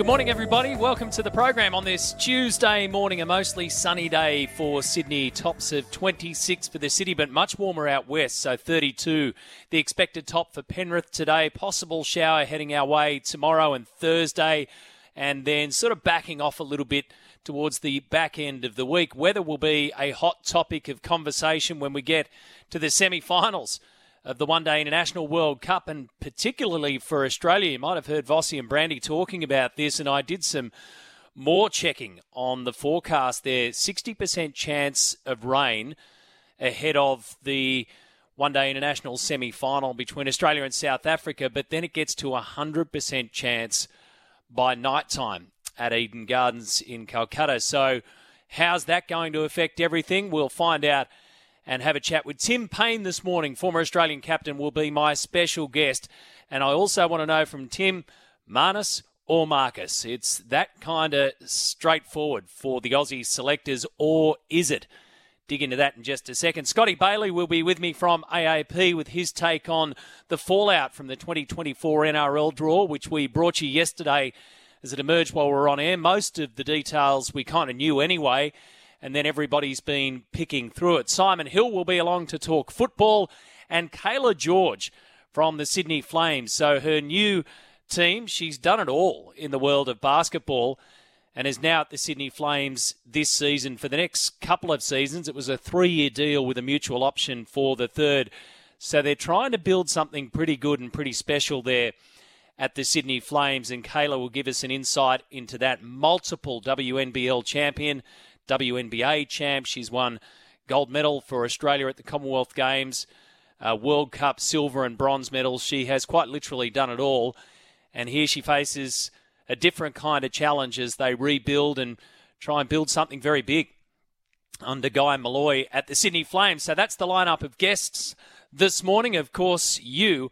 Good morning, everybody. Welcome to the program on this Tuesday morning, a mostly sunny day for Sydney. Tops of 26 for the city, but much warmer out west, so 32. The expected top for Penrith today. Possible shower heading our way tomorrow and Thursday, and then sort of backing off a little bit towards the back end of the week. Weather will be a hot topic of conversation when we get to the semi finals of the One Day International World Cup, and particularly for Australia. You might have heard Vossi and Brandy talking about this, and I did some more checking on the forecast there. 60% chance of rain ahead of the One Day International semi final between Australia and South Africa, but then it gets to a 100% chance by night time at Eden Gardens in Calcutta. So, how's that going to affect everything? We'll find out and have a chat with Tim Paine this morning. Former Australian captain will be my special guest. And I also want to know from Tim, Marnus or Marcus? It's that kind of straightforward for the Aussie selectors, or is it? Dig into that in just a second. Scotty Bailey will be with me from AAP with his take on the fallout from the 2024 NRL draw, which we brought you yesterday as it emerged while we were on air. Most of the details we kind of knew anyway and then everybody's been picking through it. Simon Hill will be along to talk football, and Cayla George from the Sydney Flames. So her new team, she's done it all in the world of basketball and is now at the Sydney Flames this season for the next couple of seasons. It was a three year deal with a mutual option for the third. So they're trying to build something pretty good and pretty special there at the Sydney Flames. And Cayla will give us an insight into that multiple WNBL champion WNBA champ. She's won gold medal for Australia at the Commonwealth Games, uh, World Cup silver and bronze medals. She has quite literally done it all. And here she faces a different kind of challenge as they rebuild and try and build something very big under Guy Molloy at the Sydney Flames. So that's the lineup of guests this morning. Of course, you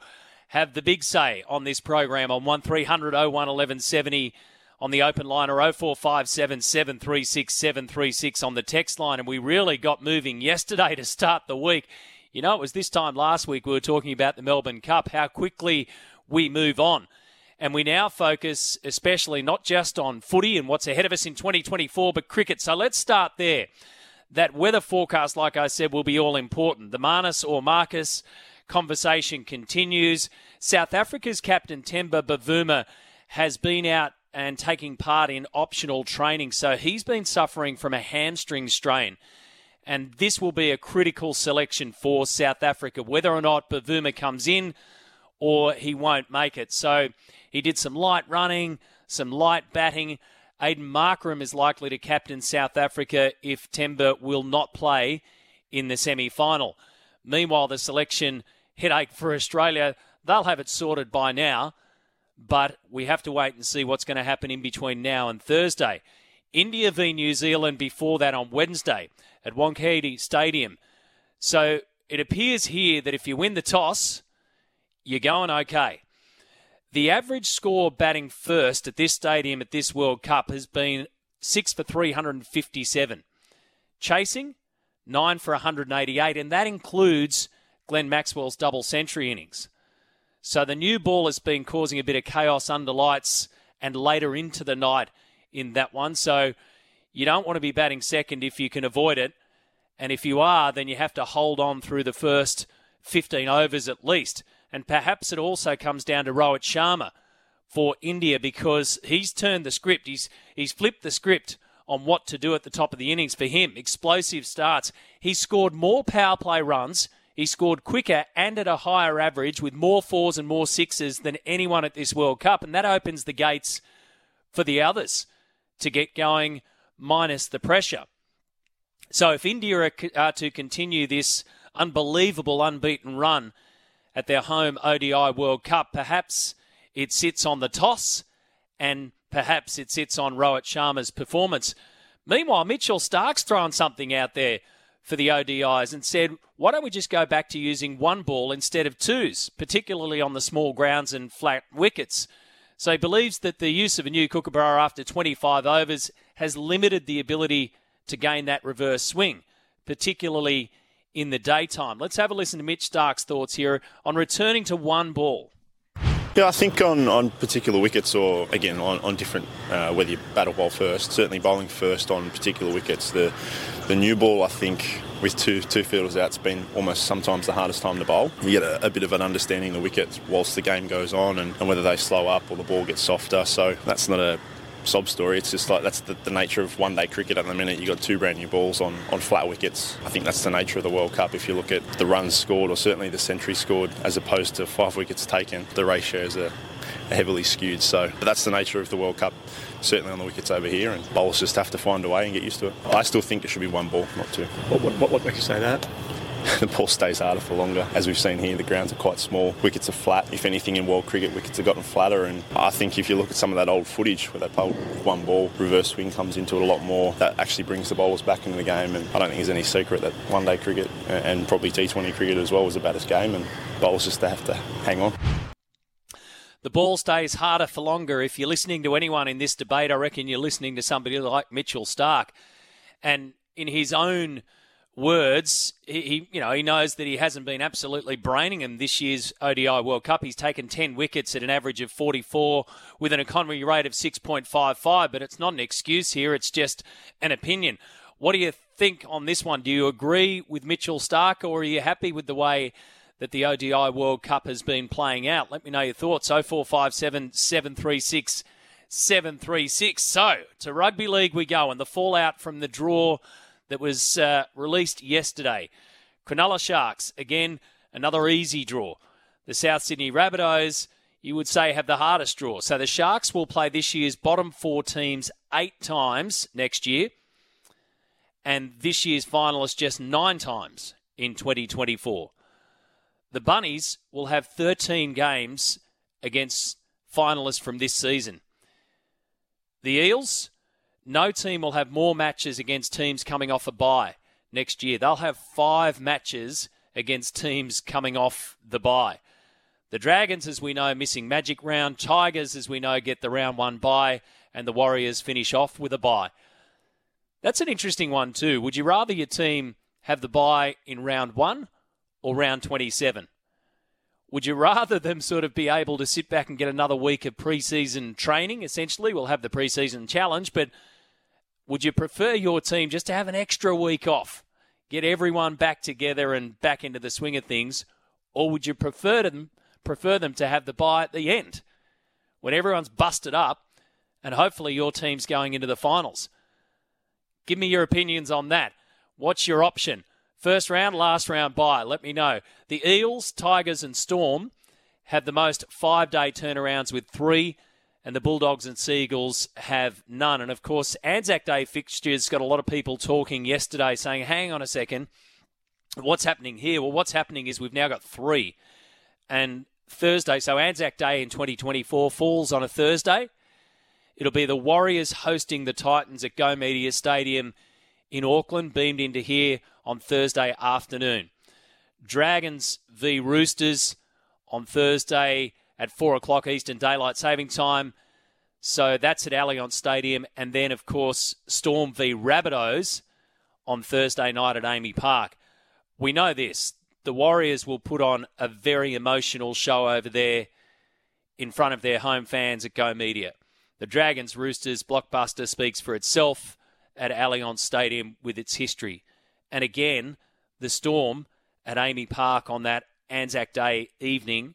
have the big say on this program on 1300 01 1170 on the open line or 0457 736 736 on the text line. And we really got moving yesterday to start the week. You know, it was this time last week we were talking about the Melbourne Cup, how quickly we move on. And we now focus especially not just on footy and what's ahead of us in 2024, but cricket. So let's start there. That weather forecast, like I said, will be all important. The Marnus or Marcus conversation continues. South Africa's captain, Temba Bavuma, has been out and taking part in optional training. So he's been suffering from a hamstring strain. And this will be a critical selection for South Africa, whether or not Bavuma comes in or he won't make it. So he did some light running, some light batting. Aiden Markram is likely to captain South Africa if Temba will not play in the semi final. Meanwhile, the selection headache for Australia, they'll have it sorted by now but we have to wait and see what's going to happen in between now and Thursday. India v New Zealand before that on Wednesday at Wankhede Stadium. So it appears here that if you win the toss, you're going okay. The average score batting first at this stadium at this World Cup has been 6 for 357. Chasing, 9 for 188, and that includes Glenn Maxwell's double century innings. So the new ball has been causing a bit of chaos under lights and later into the night in that one. So you don't want to be batting second if you can avoid it. And if you are, then you have to hold on through the first 15 overs at least. And perhaps it also comes down to Rohit Sharma for India because he's turned the script. He's he's flipped the script on what to do at the top of the innings for him. Explosive starts. He scored more power play runs he scored quicker and at a higher average with more fours and more sixes than anyone at this World Cup. And that opens the gates for the others to get going minus the pressure. So if India are to continue this unbelievable unbeaten run at their home ODI World Cup, perhaps it sits on the toss and perhaps it sits on Rohit Sharma's performance. Meanwhile, Mitchell Starc's throwing something out there for the ODIs and said, why don't we just go back to using one ball instead of twos, particularly on the small grounds and flat wickets? So he believes that the use of a new Kookaburra after 25 overs has limited the ability to gain that reverse swing, particularly in the daytime. Let's have a listen to Mitch Starc's thoughts here on returning to one ball. Yeah, I think on, on particular wickets or, again, on, on different, uh, whether you battle ball first, certainly bowling first on particular wickets, the, the new ball, I think, with two two fielders out, it's been almost sometimes the hardest time to bowl. You get a, a bit of an understanding of the wickets whilst the game goes on and, and whether they slow up or the ball gets softer. So that's not a sob story. It's just like that's the, the nature of one day cricket at the minute. You've got two brand new balls on, on flat wickets. I think that's the nature of the World Cup. If you look at the runs scored or certainly the century scored as opposed to five wickets taken, the ratios are heavily skewed. So that's the nature of the World Cup, certainly on the wickets over here, and bowlers just have to find a way and get used to it. I still think it should be one ball, not two. What, what, what makes you say that? the ball stays harder for longer. As we've seen here, the grounds are quite small. Wickets are flat. If anything, in world cricket, wickets have gotten flatter. And I think if you look at some of that old footage where they play one ball, reverse swing comes into it a lot more. That actually brings the bowlers back into the game. And I don't think there's any secret that one day cricket uh, and probably T20 cricket as well was the baddest game. And bowlers just have to hang on. The ball stays harder for longer. If you're listening to anyone in this debate, I reckon you're listening to somebody like Mitchell Starc. And in his own words, he, you know he knows that he hasn't been absolutely braining him this year's ODI World Cup. He's taken 10 wickets at an average of 44 with an economy rate of 6.55, but it's not an excuse here, it's just an opinion. What do you think on this one? Do you agree with Mitchell Starc, or are you happy with the way that the ODI World Cup has been playing out? Let me know your thoughts. 0457 736 736. So, to rugby league we go and the fallout from the draw that was uh, released yesterday. Cronulla Sharks, again, another easy draw. The South Sydney Rabbitohs, you would say, have the hardest draw. So the Sharks will play this year's bottom four teams eight times next year, and this year's finalists just nine times in 2024. The Bunnies will have 13 games against finalists from this season. The Eels, no team will have more matches against teams coming off a bye next year. They'll have five matches against teams coming off the bye. The Dragons, as we know, missing Magic Round. Tigers, as we know, get the round one bye. And the Warriors finish off with a bye. That's an interesting one, too. Would you rather your team have the bye in round one or round 27? Would you rather them sort of be able to sit back and get another week of preseason training, essentially? We'll have the preseason challenge, but would you prefer your team just to have an extra week off, get everyone back together and back into the swing of things, or would you prefer them prefer them to have the bye at the end when everyone's busted up and hopefully your team's going into the finals? Give me your opinions on that. What's your option? First round, last round bye. Let me know. The Eels, Tigers, and Storm have the most five day turnarounds with three and the Bulldogs and Sea Eagles have none. And of course, Anzac Day fixtures got a lot of people talking yesterday saying, hang on a second, what's happening here? Well, what's happening is we've now got three. And Thursday, so Anzac Day in 2024 falls on a Thursday. It'll be the Warriors hosting the Titans at Go Media Stadium in Auckland, beamed into here on Thursday afternoon. Dragons v Roosters on Thursday at 4 o'clock Eastern Daylight Saving Time. So that's at Allianz Stadium. And then, of course, Storm v Rabbitohs on Thursday night at AAMI Park. We know this. The Warriors will put on a very emotional show over there in front of their home fans at Go Media. The Dragons Roosters blockbuster speaks for itself at Allianz Stadium with its history. And again, the Storm at AAMI Park on that Anzac Day evening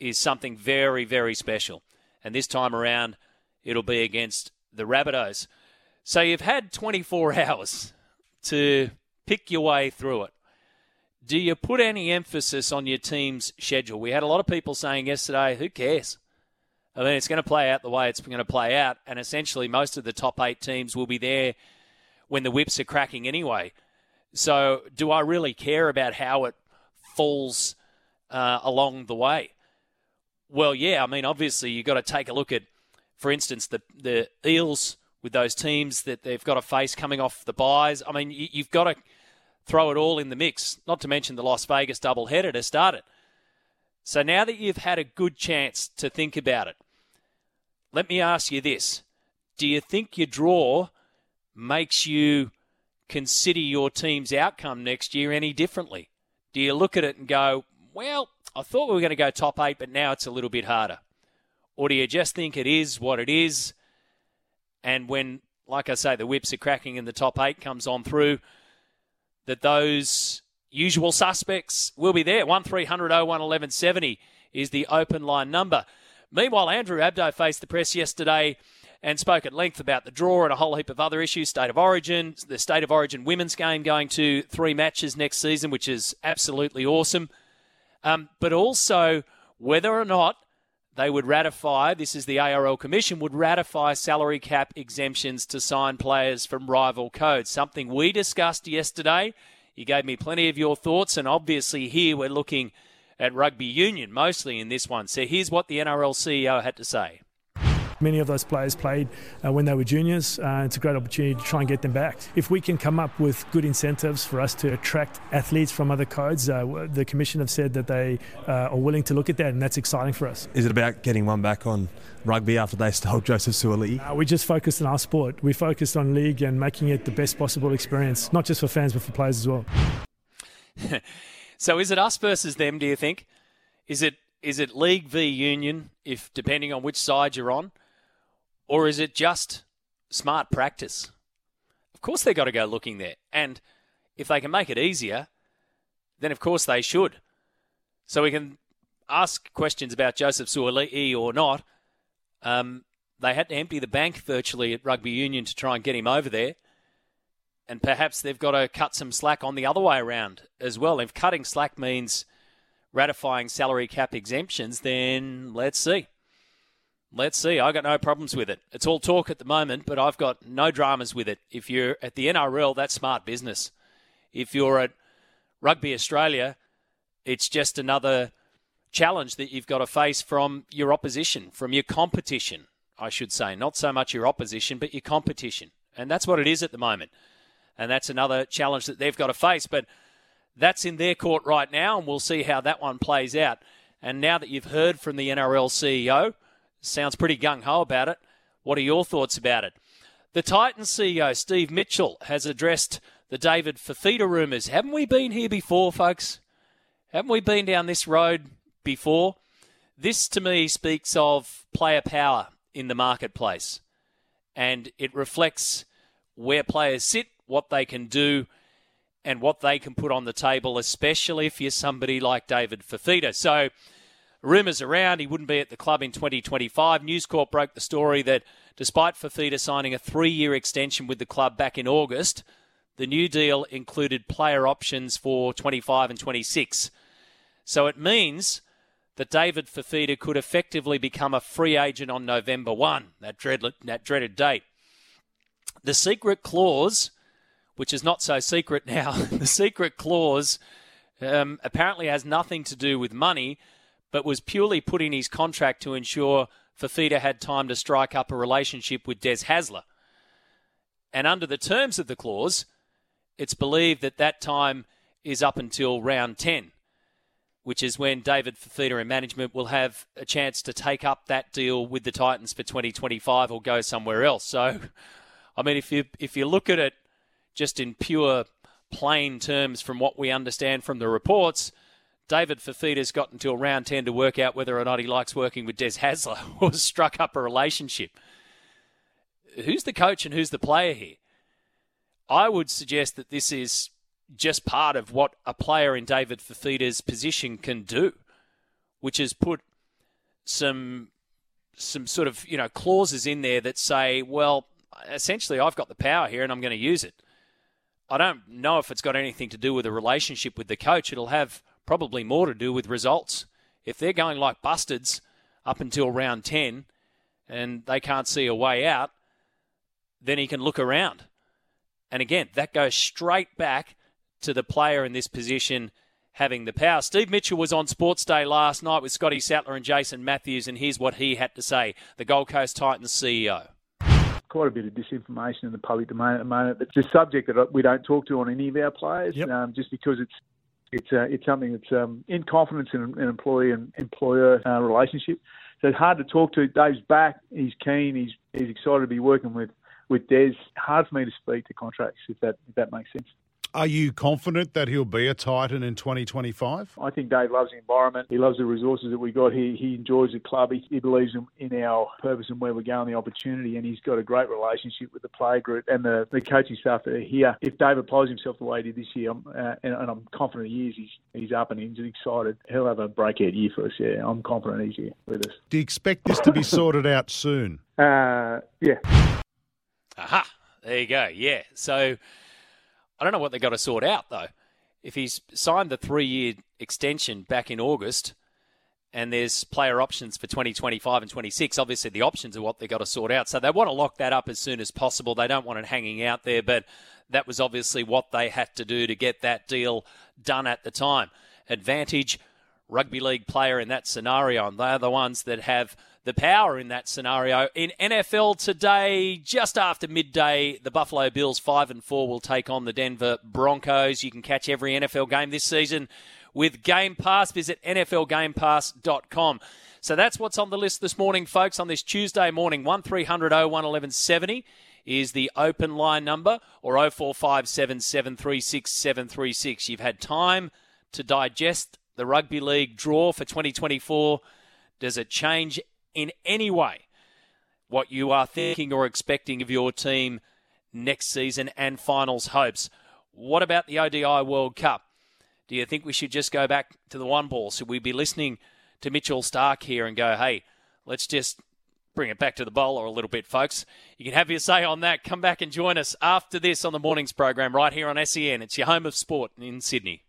is something very, very special. And this time around, it'll be against the Rabbitohs. So you've had 24 hours to pick your way through it. Do you put any emphasis on your team's schedule? We had a lot of people saying yesterday, who cares? I mean, it's going to play out the way it's going to play out. And essentially, most of the top eight teams will be there when the whips are cracking anyway. So, do I really care about how it falls uh, along the way? Well, yeah. I mean, obviously, you've got to take a look at, for instance, the the Eels with those teams that they've got to face coming off the byes. I mean, you, you've got to throw it all in the mix. Not to mention the Las Vegas doubleheader to start it. So now that you've had a good chance to think about it, let me ask you this: Do you think your draw makes you consider your team's outcome next year any differently? Do you look at it and go, well, I thought we were going to go top eight, but now it's a little bit harder. Or do you just think it is what it is? And when, like I say, the whips are cracking and the top eight comes on through, that those usual suspects will be there. 1300 01 1170 is the open line number. Meanwhile, Andrew Abdo faced the press yesterday and spoke at length about the draw and a whole heap of other issues. State of Origin, the State of Origin women's game going to three matches next season, which is absolutely awesome. Um, but also whether or not they would ratify, this is the ARL Commission, would ratify salary cap exemptions to sign players from rival codes. Something we discussed yesterday. You gave me plenty of your thoughts, and obviously here we're looking at rugby union mostly in this one. So here's what the NRL CEO had to say. Many of those players played uh, when they were juniors. Uh, it's a great opportunity to try and get them back. If we can come up with good incentives for us to attract athletes from other codes, uh, the Commission have said that they uh, are willing to look at that, and that's exciting for us. Is it about getting one back on rugby after they stole Joseph Suaalii? Uh, we just focused on our sport. We focused on league and making it the best possible experience, not just for fans, but for players as well. so is it us versus them, do you think? Is it is it league v union if depending on which side you're on? Or is it just smart practice? Of course, they've got to go looking there. And if they can make it easier, then of course they should. So we can ask questions about Joseph Suaalii or not. Um, they had to empty the bank virtually at Rugby Union to try and get him over there. And perhaps they've got to cut some slack on the other way around as well. If cutting slack means ratifying salary cap exemptions, then let's see. Let's see. I got no problems with it. It's all talk at the moment, but I've got no dramas with it. If you're at the NRL, that's smart business. If you're at Rugby Australia, it's just another challenge that you've got to face from your opposition, from your competition, I should say. Not so much your opposition, but your competition. And that's what it is at the moment. And that's another challenge that they've got to face. But that's in their court right now, and we'll see how that one plays out. And now that you've heard from the NRL CEO, Sounds pretty gung ho about it. What are your thoughts about it? The Titans CEO, Steve Mitchell, has addressed the David Fifita rumours. Haven't we been here before, folks? Haven't we been down this road before? This, to me, speaks of player power in the marketplace. And it reflects where players sit, what they can do, and what they can put on the table, especially if you're somebody like David Fifita. So, rumours around he wouldn't be at the club in 2025. News Corp broke the story that despite Fifita signing a three year extension with the club back in August, the new deal included player options for 25 and 26. So it means that David Fifita could effectively become a free agent on November 1, that, dreaded, that dreaded date. The secret clause, which is not so secret now, the secret clause um, apparently has nothing to do with money but was purely put in his contract to ensure Fifita had time to strike up a relationship with Des Hasler. And under the terms of the clause, it's believed that that time is up until round 10, which is when David Fifita and management will have a chance to take up that deal with the Titans for 2025 or go somewhere else. So, I mean, if you if you look at it just in pure plain terms from what we understand from the reports, David Fifita's got until round 10 to work out whether or not he likes working with Des Hasler or struck up a relationship. Who's the coach and who's the player here? I would suggest that this is just part of what a player in David Fifita's position can do, which is put some some sort of you know clauses in there that say, well, essentially I've got the power here and I'm going to use it. I don't know if it's got anything to do with a relationship with the coach. It'll have probably more to do with results. If they're going like bustards up until round 10 and they can't see a way out, then he can look around. And again, that goes straight back to the player in this position having the power. Steve Mitchell was on Sports Day last night with Scotty Sattler and Jason Matthews, and here's what he had to say, the Gold Coast Titans CEO quite a bit of disinformation in the public domain at the moment. It's a subject that we don't talk to on any of our players, yep. um, just because it's it's uh, it's something that's um, in confidence in an employee and employer uh, relationship. So it's hard to talk to. Dave's back. He's keen. He's he's excited to be working with with Des. Hard for me to speak to contracts if that if that makes sense. Are you confident that he'll be a Titan in 2025? I think Dave loves the environment. He loves the resources that we got here. He enjoys the club. He, he believes in, in, our purpose and where we're going, the opportunity, and he's got a great relationship with the play group and the, the coaching staff that are here. If Dave applies himself the way he did this year, uh, and, and, I'm confident he is, he's, he's up and he's excited. He'll have a breakout year for us, yeah. I'm confident he's here with us. Do you expect this to be sorted out soon? Uh, yeah. Aha. There you go. Yeah. So I don't know what they've got to sort out, though. If he's signed the three year extension back in August and there's player options for 2025 and 26, obviously the options are what they've got to sort out. So they want to lock that up as soon as possible. They don't want it hanging out there, but that was obviously what they had to do to get that deal done at the time. Advantage, rugby league player in that scenario, and they're the ones that have the power in that scenario. In NFL today, just after midday, the Buffalo Bills 5 and 4 will take on the Denver Broncos. You can catch every NFL game this season with Game Pass. Visit NFLGamePass.com. So that's what's on the list this morning, folks, on this Tuesday morning. 1300 01 1170 is the open line number or 0457 736 736. You've had time to digest the rugby league draw for 2024. Does it change in any way what you are thinking or expecting of your team next season and finals hopes. What about the ODI World Cup? Do you think we should just go back to the one ball? Should we be listening to Mitchell Starc here and go, hey, let's just bring it back to the bowler a little bit, folks? You can have your say on that. Come back and join us after this on the morning's program right here on SEN. It's your home of sport in Sydney.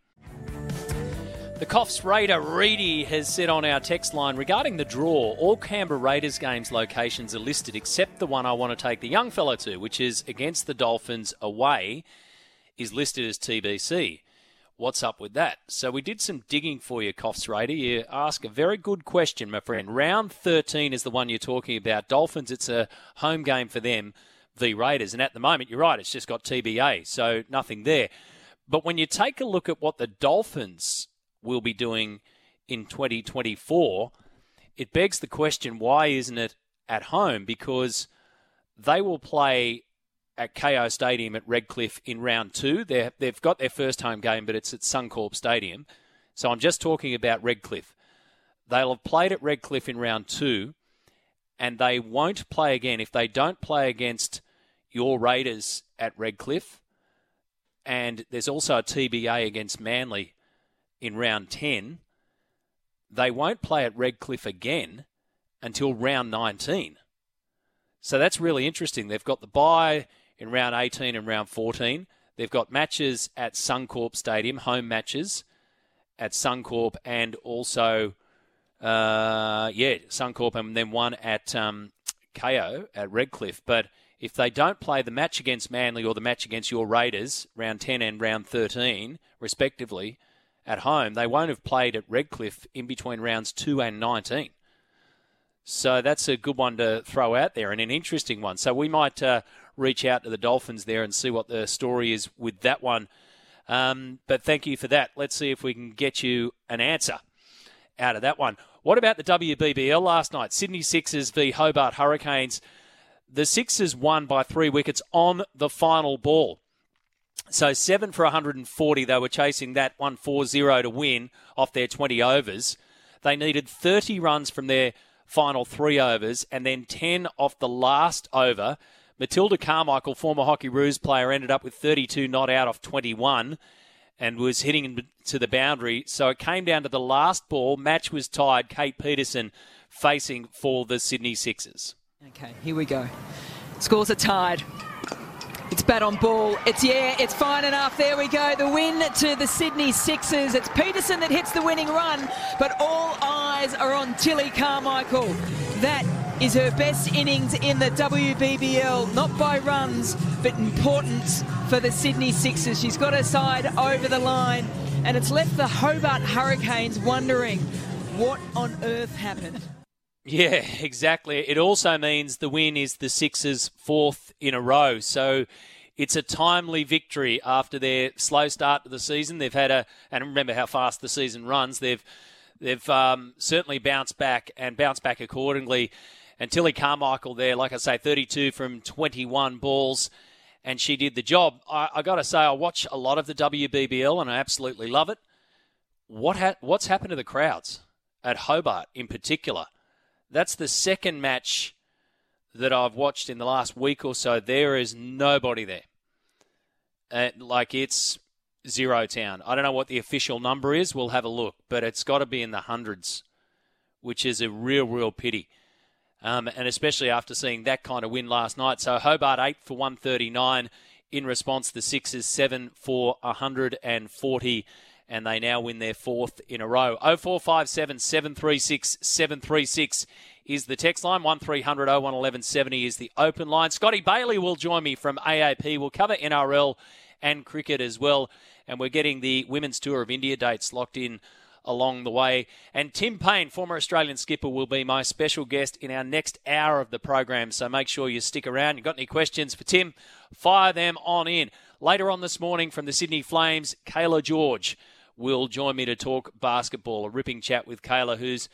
The Coffs Raider Reedy has said on our text line regarding the draw, all Canberra Raiders games locations are listed except the one I want to take the young fellow to, which is against the Dolphins away, is listed as TBC. What's up with that? So we did some digging for you, Coffs Raider. You ask a very good question, my friend. Round 13 is the one you're talking about. Dolphins, it's a home game for them, the Raiders. And at the moment, you're right, it's just got TBA, so nothing there. But when you take a look at what the Dolphins will be doing in 2024, it begs the question why isn't it at home? Because they will play at Kayo Stadium at Redcliffe in round two. they have got their first home game, but it's at Suncorp Stadium. So I'm just talking about Redcliffe. They'll have played at Redcliffe in round two, and they won't play again. If they don't play against your Raiders at Redcliffe, and there's also a TBA against Manly in round 10, they won't play at Redcliffe again until round 19. So that's really interesting. They've got the bye in round 18 and round 14. They've got matches at Suncorp Stadium, home matches at Suncorp, and also, uh, yeah, Suncorp, and then one at um, Kayo at Redcliffe. But if they don't play the match against Manly or the match against your Raiders, round 10 and round 13, respectively, at home, they won't have played at Redcliffe in between rounds 2 and 19. So that's a good one to throw out there and an interesting one. So we might uh, reach out to the Dolphins there and see what the story is with that one. Um, but thank you for that. Let's see if we can get you an answer out of that one. What about the WBBL last night? Sydney Sixers v Hobart Hurricanes. The Sixers won by three wickets on the final ball. So seven for 140. They were chasing that 140 to win off their 20 overs. They needed 30 runs from their final three overs and then 10 off the last over. Matilda Carmichael, former Hockey Roos player, ended up with 32 not out off 21 and was hitting to the boundary. So it came down to the last ball. Match was tied. Kate Peterson facing for the Sydney Sixers. Okay, here we go. Scores are tied. It's bat on ball. It's yeah, it's fine enough. There we go. The win to the Sydney Sixers. It's Peterson that hits the winning run, but all eyes are on Tilly Carmichael. That is her best innings in the WBBL, not by runs, but importance for the Sydney Sixers. She's got her side over the line, and it's left the Hobart Hurricanes wondering what on earth happened. Yeah, exactly. It also means the win is the Sixers' fourth in a row. So it's a timely victory after their slow start to the season. They've had a, and remember how fast the season runs. They've they've um, certainly bounced back and bounced back accordingly. And Tilly Carmichael there, like I say, 32 from 21 balls and she did the job. I, I got to say, I watch a lot of the WBBL and I absolutely love it. What ha- what's happened to the crowds at Hobart in particular? That's the second match that I've watched in the last week or so. There is nobody there. Like it's zero town. I don't know what the official number is. We'll have a look, but it's got to be in the hundreds, which is a real, real pity um, and especially after seeing that kind of win last night. So Hobart 8 for 139. In response, the Sixers 7 for 140 and they now win their fourth in a row. 0457 736 736 is the text line. 1300 01 1170 is the open line. Scotty Bailey will join me from AAP. We'll cover NRL and cricket as well. And we're getting the Women's Tour of India dates locked in along the way. And Tim Paine, former Australian skipper, will be my special guest in our next hour of the program. So make sure you stick around. You've got any questions for Tim? Fire them on in. Later on this morning from the Sydney Flames, Cayla George will join me to talk basketball. A ripping chat with Cayla, who's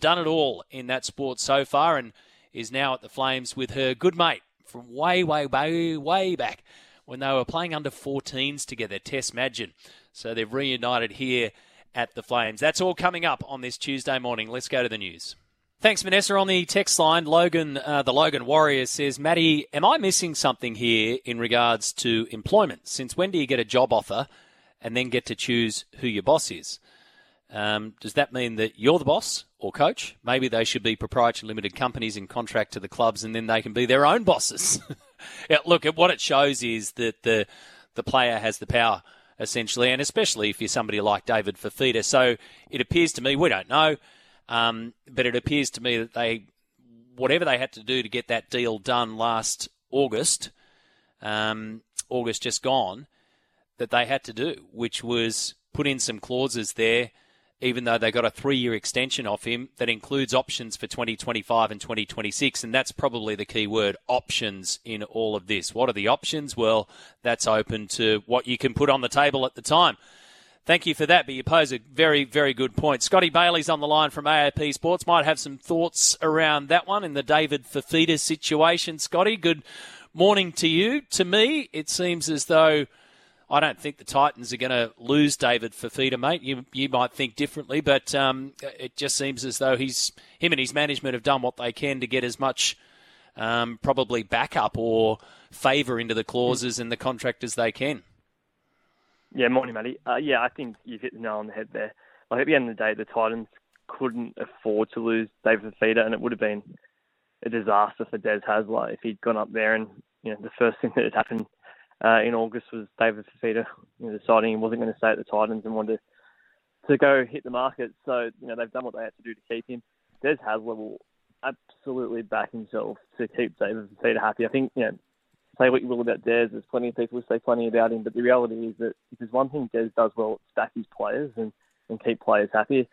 done it all in that sport so far and is now at the Flames with her good mate from way, way, way, way back when they were playing under 14s together, Tess Madgen. So they've reunited here at the Flames. That's all coming up on this Tuesday morning. Let's go to the news. Thanks, Vanessa. On the text line, Logan, uh, the Logan Warrior says, Maddie, am I missing something here in regards to employment? Since when do you get a job offer and then get to choose who your boss is? Um, does that mean that you're the boss or coach? Maybe they should be proprietary limited companies in contract to the clubs and then they can be their own bosses. yeah, look, what it shows is that the, the player has the power essentially, and especially if you're somebody like David Fifita. So it appears to me, we don't know, um, but it appears to me that they, whatever they had to do to get that deal done last August, um, August just gone, that they had to do, which was put in some clauses there even though they got a three year extension off him that includes options for 2025 and 2026. And that's probably the key word options in all of this. What are the options? Well, that's open to what you can put on the table at the time. Thank you for that, but you pose a very, very good point. Scotty Bailey's on the line from AAP Sports. Might have some thoughts around that one in the David Fifita situation. Scotty, good morning to you. To me, it seems as though I don't think the Titans are going to lose David Fifita, mate. You you might think differently, but um, it just seems as though he's him and his management have done what they can to get as much um, probably backup or favour into the clauses and the contract as they can. Yeah, morning, Matty. Uh, yeah, I think you've hit the nail on the head there. Like at the end of the day, the Titans couldn't afford to lose David Fifita, and it would have been a disaster for Des Hasler if he'd gone up there and you know the first thing that had happened uh, in August was David Fifita you know, deciding he wasn't going to stay at the Titans and wanted to, to go hit the market. So, you know, they've done what they had to do to keep him. Des Hasler will absolutely back himself to keep David Fifita happy. I think, you know, say what you will about Des, there's plenty of people who say plenty about him, but the reality is that if there's one thing Des does well, it's back his players and, and keep players happy.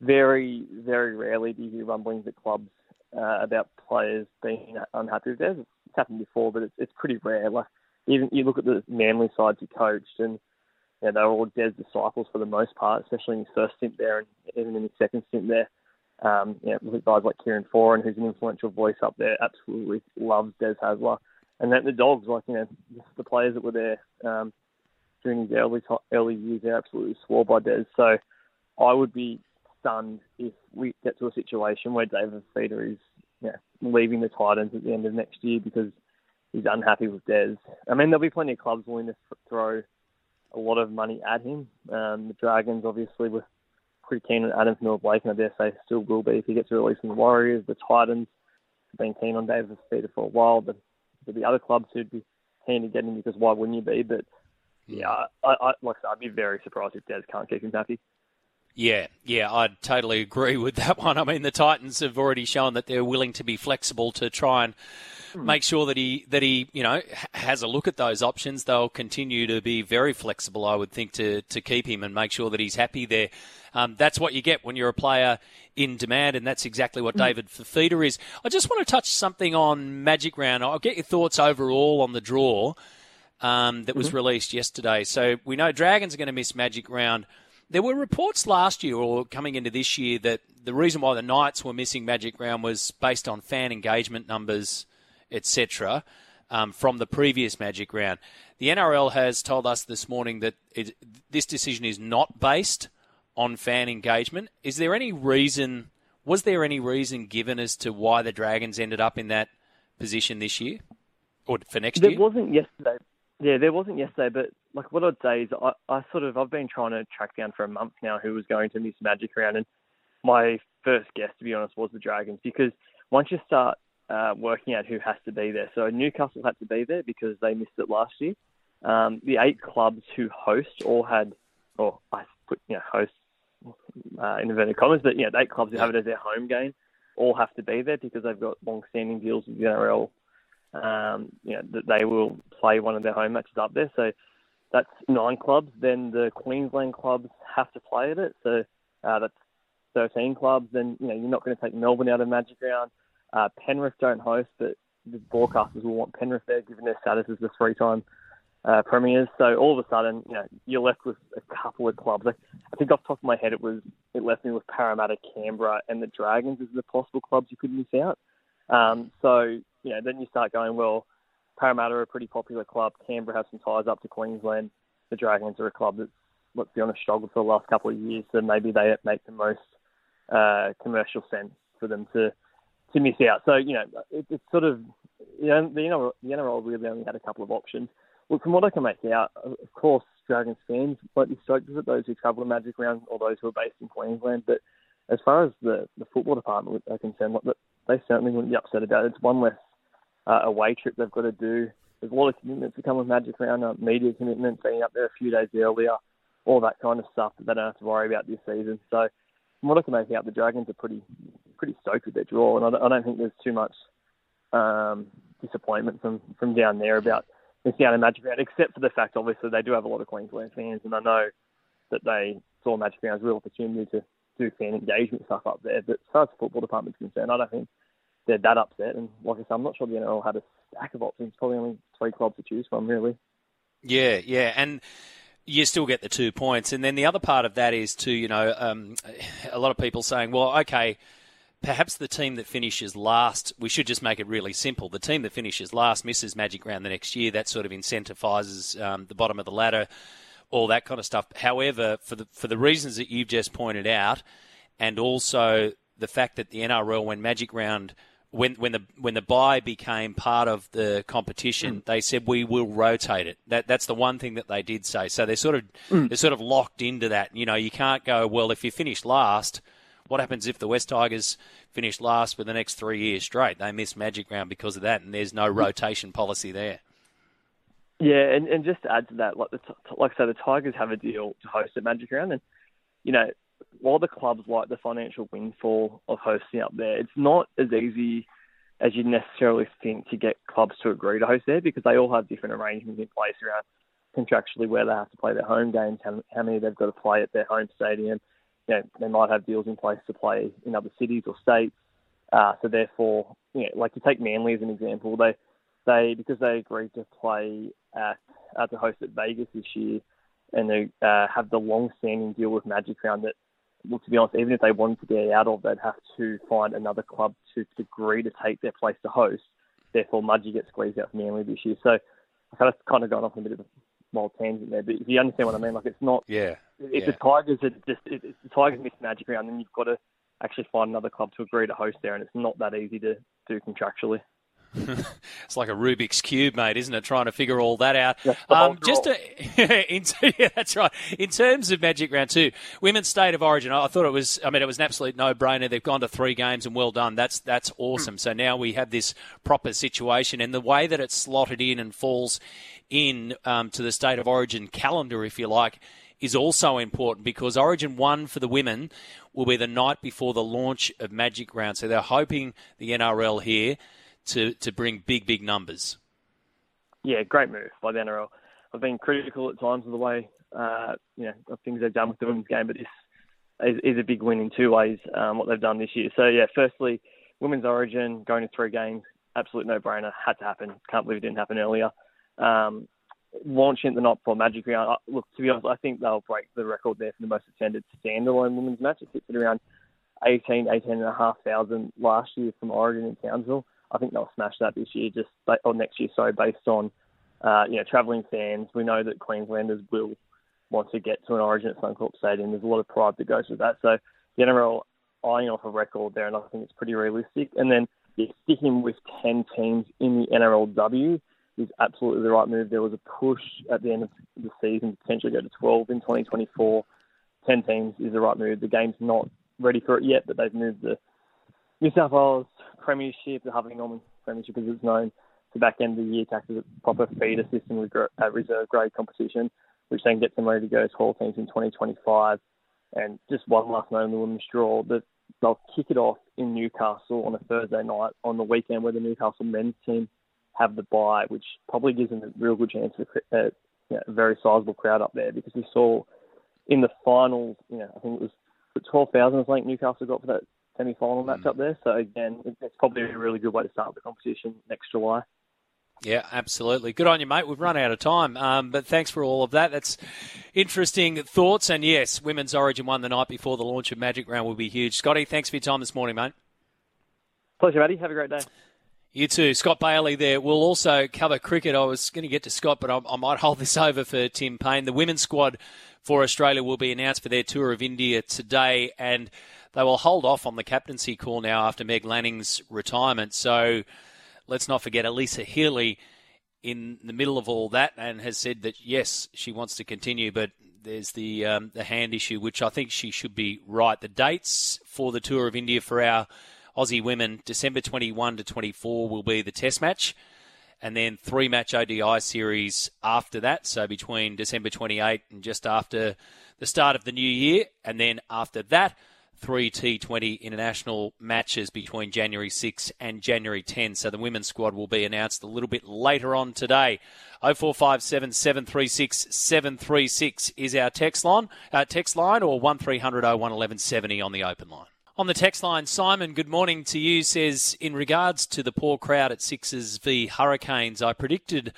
Very, very rarely do you hear rumblings at clubs uh, about players being unhappy with Des. It's happened before, but it's, it's pretty rare. Like even you look at the Manly sides he coached, and you know, they were all Des disciples for the most part, especially in his first stint there and even in his second stint there. Um, you know, look guys like Kieran Foran, who's an influential voice up there, absolutely loves Des Hasler. And then the Dogs, like, you know, the players that were there um, during his early early years, they absolutely swore by Des. So I would be stunned if we get to a situation where David Fifita is you know, leaving the Titans at the end of next year because – he's unhappy with Des. I mean, there'll be plenty of clubs willing to throw a lot of money at him. Um, the Dragons obviously were pretty keen on Addin Fonua-Blake, and I dare say still will be if he gets released from the Warriors. The Titans have been keen on David Fifita for a while, but there'll be other clubs who'd be keen to get him because why wouldn't you be? But yeah, I, I like I said, I'd be very surprised if Des can't keep him happy. Yeah, yeah, I'd totally agree with that one. I mean, the Titans have already shown that they're willing to be flexible to try and hmm. make sure that he that he you know has a look at those options. They'll continue to be very flexible, I would think, to to keep him and make sure that he's happy there. Um, that's what you get when you're a player in demand, and that's exactly what mm. David Fifita is. I just want to touch something on Magic Round. I'll get your thoughts overall on the draw um, that was mm-hmm. released yesterday. So we know Dragons are going to miss Magic Round. There were reports last year or coming into this year that the reason why the Knights were missing Magic Round was based on fan engagement numbers, etc. um, from the previous Magic round. The NRL has told us this morning that it, this decision is not based on fan engagement. Is there any reason? Was there any reason given as to why the Dragons ended up in that position this year or for next there year? There wasn't yesterday. Yeah, there wasn't yesterday, but like what I'd say is I, I sort of I've been trying to track down for a month now who was going to miss Magic Round, and my first guess, to be honest, was the Dragons because once you start uh, working out who has to be there, so Newcastle had to be there because they missed it last year. Um, the eight clubs who host all had, or I put you know host uh, in inverted commas, but you know the eight clubs who have it as their home game all have to be there because they've got long-standing deals with the NRL. Um, you know that they will play one of their home matches up there, so that's nine clubs. Then the Queensland clubs have to play at it, so uh, that's 13 clubs. Then you know you're not going to take Melbourne out of Magic Round. Uh, Penrith don't host, but the broadcasters will want Penrith there, given their status as the three-time uh, premiers. So all of a sudden, you know, you're left with a couple of clubs. Like, I think off the top of my head, it was it left me with Parramatta, Canberra, and the Dragons as the possible clubs you could miss out. Um, so you know, then you start going, well, Parramatta are a pretty popular club. Canberra has some ties up to Queensland. The Dragons are a club that's, let's be honest, struggled for the last couple of years. So maybe they make the most uh, commercial sense for them to to miss out. So you know, it, it's sort of you know the NRL, the NRL really only had a couple of options. Well, from what I can make out, of course, Dragons fans might be stoked with it, those who travel to Magic Round or those who are based in Queensland. But as far as the, the football department are concerned, they certainly wouldn't be upset about it. It's one less uh, away trip they've got to do. There's a lot of commitments that come with Magic Round, uh, media commitments, being up there a few days earlier, all that kind of stuff that they don't have to worry about this season. So from what I can make out, the Dragons are pretty pretty stoked with their draw, and I don't, I don't think there's too much um, disappointment from, from down there about missing out on Magic Round, except for the fact, obviously, they do have a lot of Queensland fans, and I know that they saw Magic Round as a real opportunity to do fan engagement stuff up there. But as far as the football department's concerned, I don't think they're that upset. And like I said, I'm not sure the NRL had a stack of options. Probably only three clubs to choose from, really. Yeah, yeah, and you still get the two points. And then the other part of that is to you know um, a lot of people saying, well, okay perhaps the team that finishes last, we should just make it really simple. The team that finishes last misses Magic Round the next year. That sort of incentivises um, the bottom of the ladder, all that kind of stuff. However, for the for the reasons that you've just pointed out, and also the fact that the NRL, when Magic Round when when the when the bye became part of the competition, mm. they said we will rotate it. That that's the one thing that they did say. So they're sort of mm. they're sort of locked into that. You know, you can't go well if you finish last what happens if the West Tigers finish last for the next three years straight? They miss Magic Round because of that, and there's no mm-hmm. rotation policy there. Yeah, and, and just to add to that, like the, like I say, the Tigers have a deal to host at Magic Round, and you know, while the clubs like the financial windfall of hosting up there, it's not as easy as you'd necessarily think to get clubs to agree to host there because they all have different arrangements in place around contractually where they have to play their home games, how, how many they've got to play at their home stadium, you know, they might have deals in place to play in other cities or states. Uh, so therefore, you know, like to take Manly as an example, they they because they agreed to play at uh, to host at Vegas this year, and they uh, have the long-standing deal with Magic Round that, well, to be honest, even if they wanted to get out of, they'd have to find another club to, to agree to take their place to host. Therefore, Mudgee gets squeezed out from Manly this year. So kind of, kind of gone off a bit of a small tangent there, but if you understand what I mean, like it's not. Yeah. If yeah. the Tigers are just if the Tigers miss Magic Round, then you've got to actually find another club to agree to host there, and it's not that easy to do contractually. it's like a Rubik's cube, mate, isn't it? Trying to figure all that out. Um, just to, in, yeah, that's right. In terms of Magic Round Two, Women's State of Origin, I thought it was. I mean, it was an absolute no-brainer. They've gone to three games and well done. That's that's awesome. So now we have this proper situation, and the way that it's slotted in and falls in um, to the State of Origin calendar, if you like, is also important because Origin 1 for the women will be the night before the launch of Magic Round. So they're hoping the NRL here to, to bring big, big numbers. Yeah, great move by the NRL. I've been critical at times of the way uh, you know of things they've done with the women's game, but this is, is a big win in two ways. Um, what they've done this year. So yeah, firstly, women's Origin going to three games, absolute no-brainer, had to happen. Can't believe it didn't happen earlier. Um, launching the night before Magic Round. Look, to be honest, I think they'll break the record there for the most attended standalone women's match. It sits at around 18, 18 and a half thousand last year from Origin and Townsville. I think they'll smash that this year, just or next year, So based on uh, you know travelling fans. We know that Queenslanders will want to get to an Origin at Suncorp Stadium. There's a lot of pride that goes with that. So the NRL eyeing off a record there, and I think it's pretty realistic. And then yeah, sticking with 10 teams in the NRLW is absolutely the right move. There was a push at the end of the season to potentially go to 12 in 2024. 10 teams is the right move. The game's not ready for it yet, but they've moved the New South Wales Premiership, the Harvey Norman Premiership as it's known, to back end of the year to act as a proper feeder system with uh, reserve grade competition, which then gets them ready to go as whole teams in 2025. And just one last note on the women's draw, that they'll kick it off in Newcastle on a Thursday night on the weekend where the Newcastle men's team have the bye, which probably gives them a real good chance for a, you know, a very sizable crowd up there because we saw in the finals, you know, I think it was 12,000 I think Newcastle got for that semi-final match mm. up there. So again, it's probably a really good way to start the competition next July. Yeah, absolutely. Good on you, mate. We've run out of time, um, but thanks for all of that. That's interesting thoughts. And yes, Women's Origin won the night before the launch of Magic Round will be huge. Scotty, thanks for your time this morning, mate. Pleasure, Matty. Have a great day. You too. Scott Bailey there. We'll also cover cricket. I was going to get to Scott, but I, I might hold this over for Tim Paine. The women's squad for Australia will be announced for their tour of India today, and they will hold off on the captaincy call now after Meg Lanning's retirement. So let's not forget Alyssa Healy in the middle of all that and has said that yes, she wants to continue, but there's the um, the hand issue, which I think she should be right. The dates for the tour of India for our Aussie women, December 21 to 24 will be the Test match, and then three match ODI series after that. So between December 28 and just after the start of the new year, and then after that three T20 international matches between January 6 and January 10. So the women's squad will be announced a little bit later on today. 0457 736 736 is our text line, uh, text line or 1300 01 1170 on the open line. On the text line, Simon, good morning to you. Says, in regards to the poor crowd at Sixers v Hurricanes, I predicted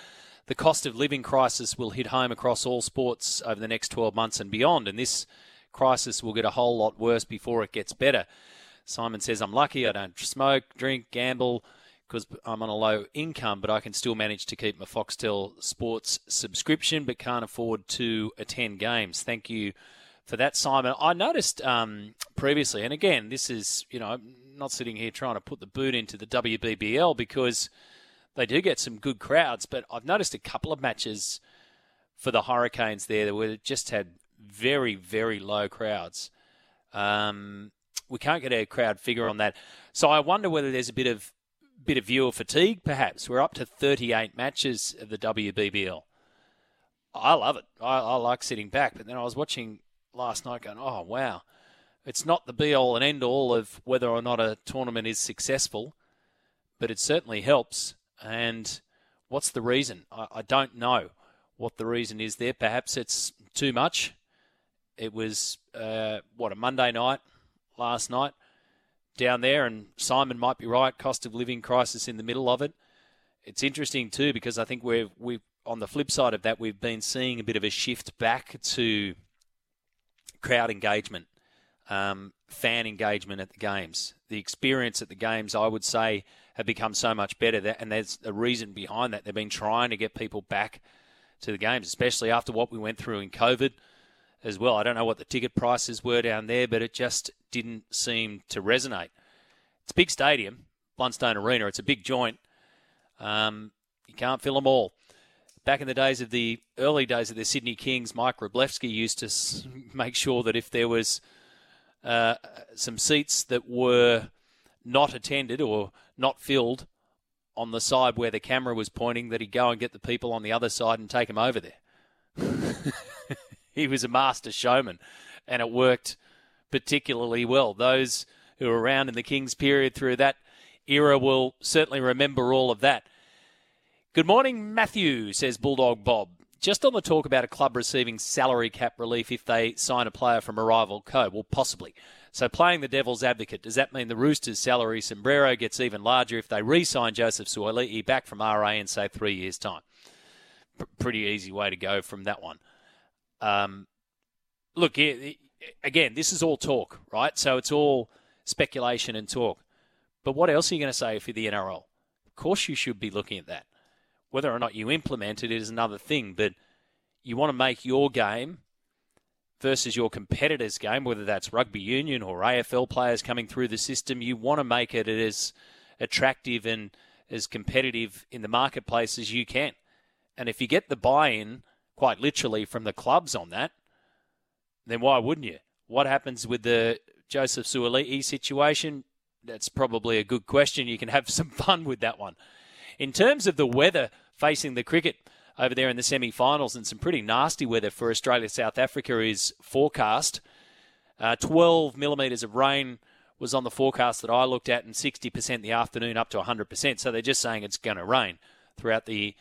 the cost of living crisis will hit home across all sports over the next 12 months and beyond. And this crisis will get a whole lot worse before it gets better. Simon says, I'm lucky I don't smoke, drink, gamble because I'm on a low income, but I can still manage to keep my Foxtel Sports subscription, but can't afford to attend games. Thank you for that, Simon. I noticed um, previously, and again, this is, you know, I'm not sitting here trying to put the boot into the WBBL because they do get some good crowds, but I've noticed a couple of matches for the Hurricanes there where it just had very, very low crowds. Um, we can't get a crowd figure on that. So I wonder whether there's a bit of bit of viewer fatigue, perhaps. We're up to 38 matches of the WBBL. I love it. I, I like sitting back. But then I was watching last night going, oh, wow. It's not the be all and end all of whether or not a tournament is successful, but it certainly helps. And what's the reason? I, I don't know what the reason is there. Perhaps it's too much. It was uh, what a Monday night last night down there, and Simon might be right. Cost of living crisis in the middle of it. It's interesting too because I think we're we on the flip side of that we've been seeing a bit of a shift back to crowd engagement, um, fan engagement at the games. The experience at the games, I would say, have become so much better, That, and there's a reason behind that. They've been trying to get people back to the games, especially after what we went through in COVID as well. I don't know what the ticket prices were down there, but it just didn't seem to resonate. It's a big stadium, Blundstone Arena. It's a big joint. Um, you can't fill them all. Back in the days of the early days of the Sydney Kings, Mike Wrublewski used to make sure that if there was uh, some seats that were not attended or not filled on the side where the camera was pointing, that he'd go and get the people on the other side and take them over there. he was a master showman, and it worked particularly well. Those who were around in the Kings period through that era will certainly remember all of that. Good morning, Matthew, says Bulldog Bob. Just on the talk about a club receiving salary cap relief if they sign a player from a rival co. Well, possibly. So, playing the devil's advocate, does that mean the Roosters' salary sombrero gets even larger if they re sign Joseph Suaalii back from RA in, say, three years' time? P- pretty easy way to go from that one. Um, look, again, this is all talk, right? So it's all speculation and talk. But what else are you going to say for the NRL? Of course you should be looking at that. Whether or not you implement it is another thing, but you want to make your game versus your competitor's game, whether that's rugby union or AFL players coming through the system, you want to make it as attractive and as competitive in the marketplace as you can. And if you get the buy in, quite literally, from the clubs on that, then why wouldn't you? What happens with the Joseph Suaalii situation? That's probably a good question. You can have some fun with that one. In terms of the weather facing the cricket, over there in the semi finals, and some pretty nasty weather for Australia South Africa is forecast. Uh, 12 millimetres of rain was on the forecast that I looked at, and 60% the afternoon up to 100%. So they're just saying it's going to rain throughout the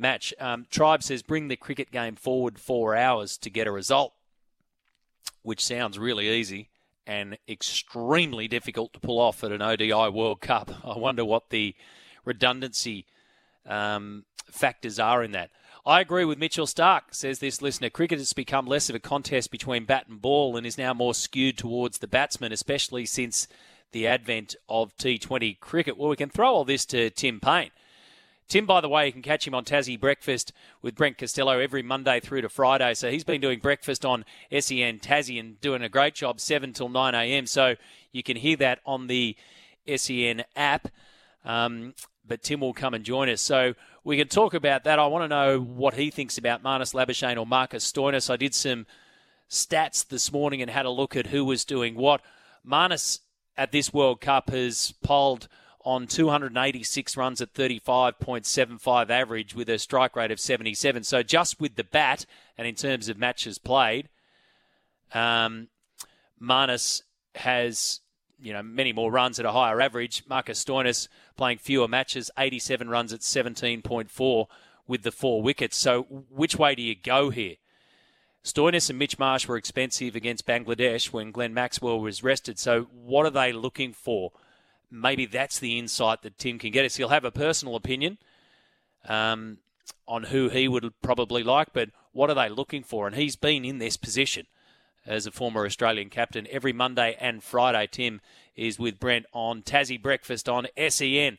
match. Um, Tribe says bring the cricket game forward four hours to get a result, which sounds really easy and extremely difficult to pull off at an ODI World Cup. I wonder what the redundancy um, factors are in that. I agree with Mitchell Starc, says this listener. Cricket has become less of a contest between bat and ball and is now more skewed towards the batsman, especially since the advent of T20 cricket. Well, we can throw all this to Tim Paine. Tim, by the way, you can catch him on Tassie Breakfast with Brent Costello every Monday through to Friday. So he's been doing breakfast on SEN Tassie and doing a great job, 7 till 9 a.m. So you can hear that on the SEN app. Um, but Tim will come and join us. So we can talk about that. I want to know what he thinks about Marnus Labuschagne or Marcus Stoinis. I did some stats this morning and had a look at who was doing what. Marnus at this World Cup has polled on 286 runs at 35.75 average with a strike rate of 77. So just with the bat and in terms of matches played, um, has you know many more runs at a higher average. Marcus Stoinis playing fewer matches, 87 runs at 17.4 with the four wickets. So which way do you go here? Stoinis and Mitch Marsh were expensive against Bangladesh when Glenn Maxwell was rested. So what are they looking for? Maybe that's the insight that Tim can get us. He'll have a personal opinion um, on who he would probably like, but what are they looking for? And he's been in this position as a former Australian captain. Every Monday and Friday, Tim is with Brent on Tassie Breakfast on SEN.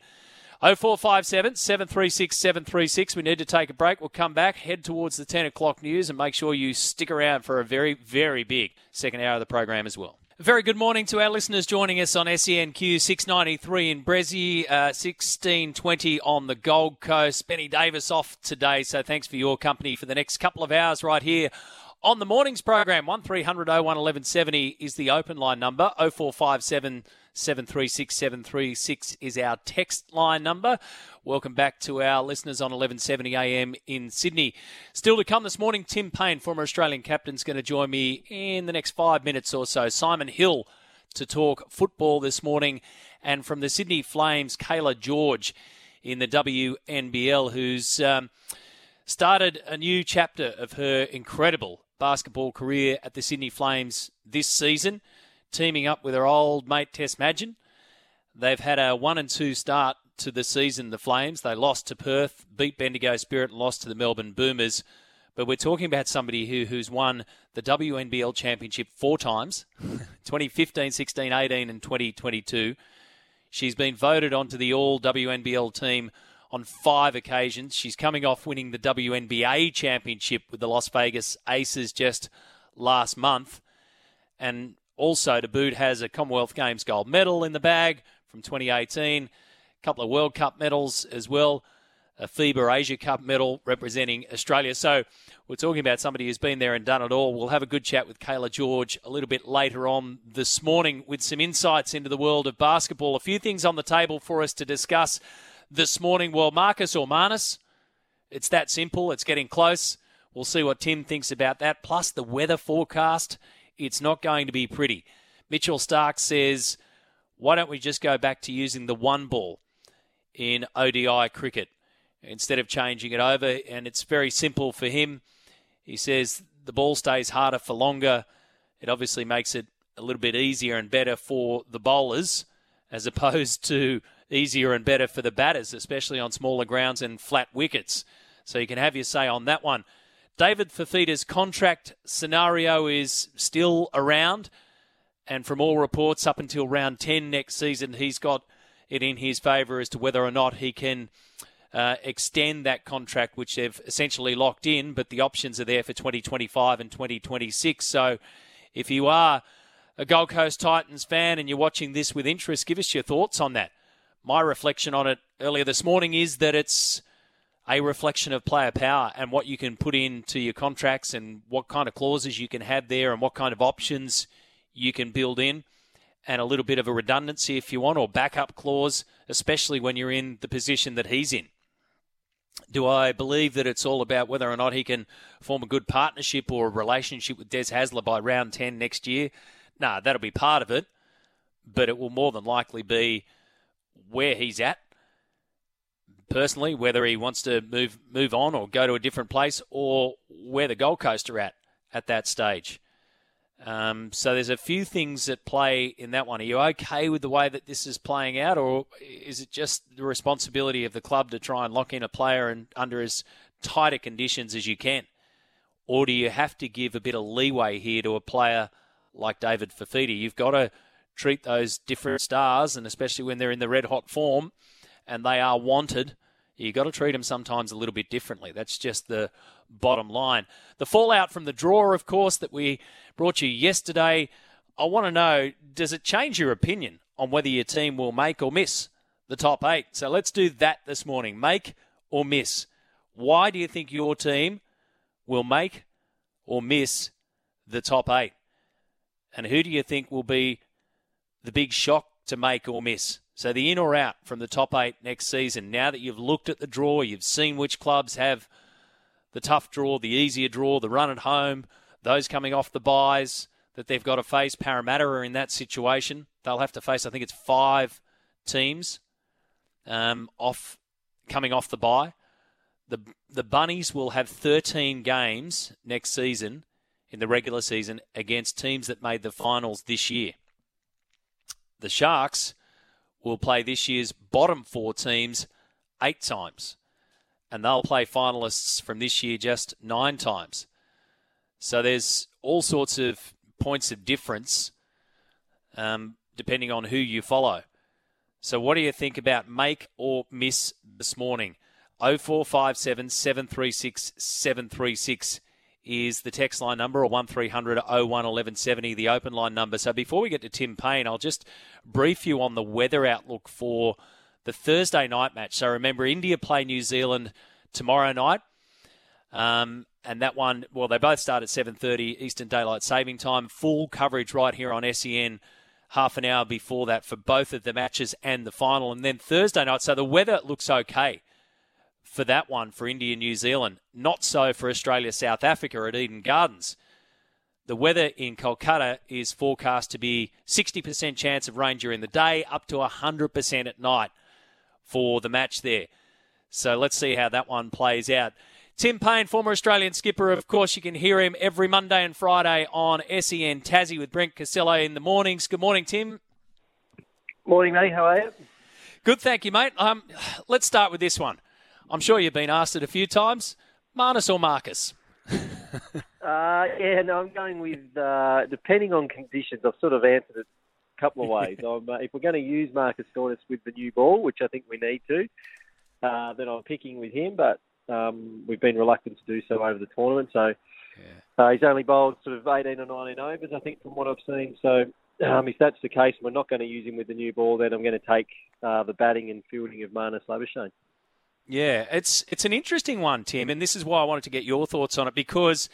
0457 736 736. We need to take a break. We'll come back, head towards the 10 o'clock news, and make sure you stick around for a very, very big second hour of the program as well. Very good morning to our listeners joining us on SENQ 693 in Brissie, uh, 1620 on the Gold Coast. Benny Davis off today, so thanks for your company for the next couple of hours right here on the morning's program. 1300 01 1170 is the open line number. 0457 736 736 is our text line number. Welcome back to our listeners on 1170 AM in Sydney. Still to come this morning, Tim Paine, former Australian captain, is going to join me in the next five minutes or so. Simon Hill to talk football this morning. And from the Sydney Flames, Cayla George in the WNBL, who's um, started a new chapter of her incredible basketball career at the Sydney Flames this season, teaming up with her old mate Tess Madgen. They've had a one and two start to the season, the Flames. They lost to Perth, beat Bendigo Spirit, and lost to the Melbourne Boomers. But we're talking about somebody who, who's won the WNBL championship four times 2015, 16, 18, and 2022. She's been voted onto the all WNBL team on five occasions. She's coming off winning the WNBA championship with the Las Vegas Aces just last month. And also, to boot, has a Commonwealth Games gold medal in the bag from 2018, a couple of World Cup medals as well, a FIBA Asia Cup medal representing Australia. So we're talking about somebody who's been there and done it all. We'll have a good chat with Cayla George a little bit later on this morning with some insights into the world of basketball. A few things on the table for us to discuss this morning. Well, Marcus or Marnus, it's that simple. It's getting close. We'll see what Tim thinks about that. Plus, the weather forecast, it's not going to be pretty. Mitchell Starc says, why don't we just go back to using the one ball in ODI cricket instead of changing it over? And it's very simple for him. He says the ball stays harder for longer. It obviously makes it a little bit easier and better for the bowlers as opposed to easier and better for the batters, especially on smaller grounds and flat wickets. So you can have your say on that one. David Fifita's contract scenario is still around, and from all reports, up until round 10 next season, he's got it in his favour as to whether or not he can uh, extend that contract, which they've essentially locked in, but the options are there for 2025 and 2026. So if you are a Gold Coast Titans fan and you're watching this with interest, give us your thoughts on that. My reflection on it earlier this morning is that it's a reflection of player power and what you can put into your contracts and what kind of clauses you can have there and what kind of options you can build in and a little bit of a redundancy if you want or backup clause, especially when you're in the position that he's in. Do I believe that it's all about whether or not he can form a good partnership or a relationship with Des Hasler by round 10 next year? Nah, that'll be part of it, but it will more than likely be where he's at personally, whether he wants to move move on or go to a different place, or where the Gold Coast are at at that stage. Um, so there's a few things that play in that one. Are you okay with the way that this is playing out, or is it just the responsibility of the club to try and lock in a player and under as tighter conditions as you can, or do you have to give a bit of leeway here to a player like David Fifita? You've got to treat those different stars, and especially when they're in the red hot form and they are wanted, you've got to treat them sometimes a little bit differently. That's just the bottom line. The fallout from the draw, of course, that we brought you yesterday. I want to know does it change your opinion on whether your team will make or miss the top eight? So let's do that this morning. Make or miss. Why do you think your team will make or miss the top eight? And who do you think will be the big shock to make or miss? So the in or out from the top eight next season. Now that you've looked at the draw, you've seen which clubs have the tough draw, the easier draw, the run at home, those coming off the byes that they've got to face. Parramatta are in that situation. They'll have to face, I think it's five teams um, off coming off the bye. The the Bunnies will have 13 games next season in the regular season against teams that made the finals this year. The Sharks will play this year's bottom four teams eight times. And they'll play finalists from this year just nine times. So there's all sorts of points of difference um, depending on who you follow. So, what do you think about make or miss this morning? 0457 736 736 is the text line number, or 1300 01 1170, the open line number. So before we get to Tim Paine, I'll just brief you on the weather outlook for the Thursday night match. So remember, India play New Zealand tomorrow night. Um, and that one, well, they both start at 7.30 Eastern Daylight Saving Time. Full coverage right here on SEN half an hour before that for both of the matches and the final. And then Thursday night, so the weather looks okay for that one for India New Zealand. Not so for Australia South Africa at Eden Gardens. The weather in Kolkata is forecast to be 60% chance of rain during the day, up to 100% at night for the match there. So let's see how that one plays out. Tim Paine, former Australian skipper, of course, you can hear him every Monday and Friday on SEN Tassie with Brent Costello in the mornings. Good morning, Tim. Morning, mate. How are you? Good, thank you, mate. Um, let's start with this one. I'm sure you've been asked it a few times. Marnus or Marcus? uh, yeah, no, I'm going with uh, depending on conditions. I've sort of answered it a couple of ways. uh, if we're going to use Marcus Stoinis with the new ball, which I think we need to, uh, then I'm picking with him. But um, we've been reluctant to do so over the tournament. So yeah. uh, he's only bowled sort of 18 or 19 overs, I think, from what I've seen. So um, if that's the case, we're not going to use him with the new ball. Then I'm going to take uh, the batting and fielding of Marnus Labuschagne. Yeah, it's it's an interesting one, Tim, and this is why I wanted to get your thoughts on it because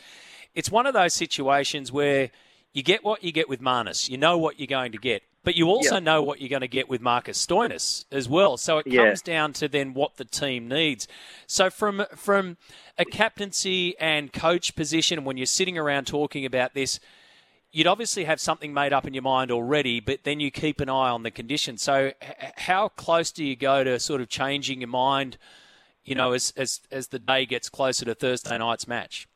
it's one of those situations where you get what you get with Marnus. You know what you're going to get. But you also yep. know what you're going to get with Marcus Stoinis as well. So it yeah. comes down to then what the team needs. So from from a captaincy and coach position, when you're sitting around talking about this, you'd obviously have something made up in your mind already, but then you keep an eye on the conditions. So how close do you go to sort of changing your mind? You know, as as as the day gets closer to Thursday night's match.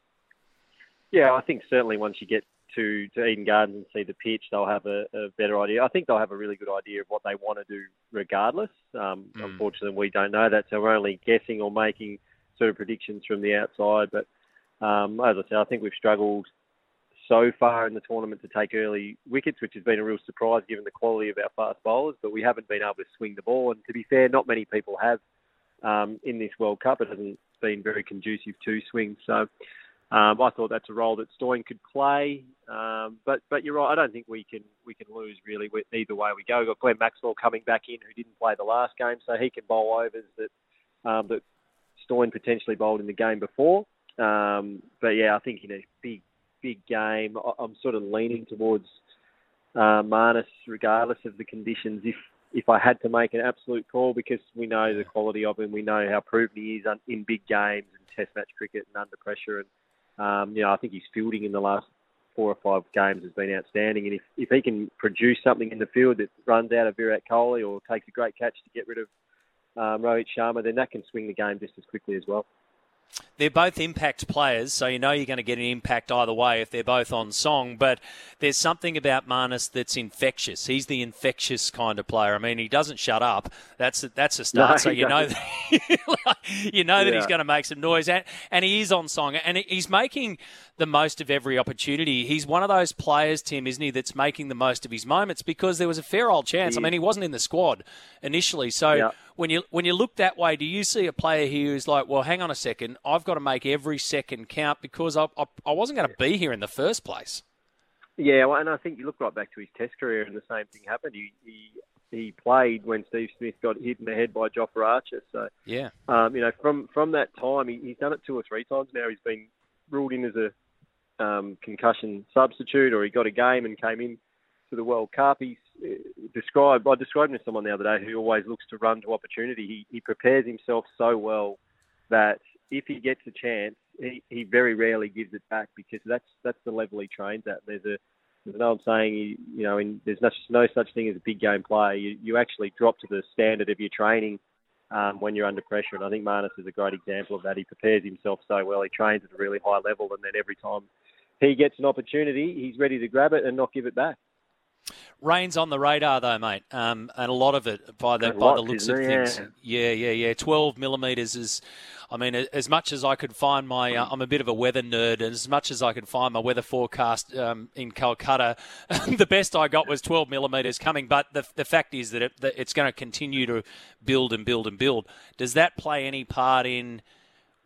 Yeah, I think certainly once you get to, to Eden Gardens and see the pitch, they'll have a, a, better idea. I think they'll have a really good idea of what they want to do regardless. Um, mm. Unfortunately, we don't know that, so we're only guessing or making sort of predictions from the outside. But um, as I said, I think we've struggled so far in the tournament to take early wickets, which has been a real surprise given the quality of our fast bowlers. But we haven't been able to swing the ball, and to be fair, not many people have um, in this World Cup. It hasn't been very conducive to swing, so. Um, I thought that's a role that Stoin could play, um, but but you're right. I don't think we can we can lose really either way we go. We've got Glenn Maxwell coming back in, who didn't play the last game, so he can bowl overs that um, that Stoin potentially bowled in the game before. Um, but yeah, I think in a big big game, I'm sort of leaning towards uh, Marnus, regardless of the conditions. If if I had to make an absolute call, because we know the quality of him, we know how proven he is in big games and Test match cricket and under pressure, and um, you know I think his fielding in the last four or five games has been outstanding. And if if he can produce something in the field that runs out of Virat Kohli or takes a great catch to get rid of um, Rohit Sharma, then that can swing the game just as quickly as well. They're both impact players, so you know you're going to get an impact either way if they're both on song. But there's something about Marnus that's infectious. He's the infectious kind of player. I mean, he doesn't shut up. That's a, that's a start. No, so you know, that, you know that he's going to make some noise, and, and he is on song, and he's making the most of every opportunity. He's one of those players, Tim, isn't he, that's making the most of his moments because there was a fair old chance. I mean, he wasn't in the squad initially, so. Yeah when you when you look that way, do you see a player here who's like, well, hang on a second, I've got to make every second count because I I, I wasn't going to be here in the first place. Yeah, well, and I think you look right back to his Test career, and the same thing happened. He he, he played when Steve Smith got hit in the head by Jofra Archer. So yeah, um, you know, from from that time, he, he's done it two or three times now. He's been ruled in as a um, concussion substitute, or he got a game and came in to the World Cup. He's described. I described him to someone the other day who always looks to run to opportunity. He he prepares himself so well that if he gets a chance, he, he very rarely gives it back because that's that's the level he trains at. There's a there's an old saying, you, you know, in, there's no, no such thing as a big game player. You, you actually drop to the standard of your training um, when you're under pressure. And I think Marnus is a great example of that. He prepares himself so well. He trains at a really high level, and then every time he gets an opportunity, he's ready to grab it and not give it back. Rain's on the radar though, mate, um, and a lot of it by the by the looks of things. Yeah, yeah, yeah. Twelve millimeters is, I mean, as much as I could find my, uh, I'm a bit of a weather nerd, and as much as I could find my weather forecast um, in Calcutta, the best I got was twelve millimeters coming. But the the fact is that, it, that it's going to continue to build and build and build. Does that play any part in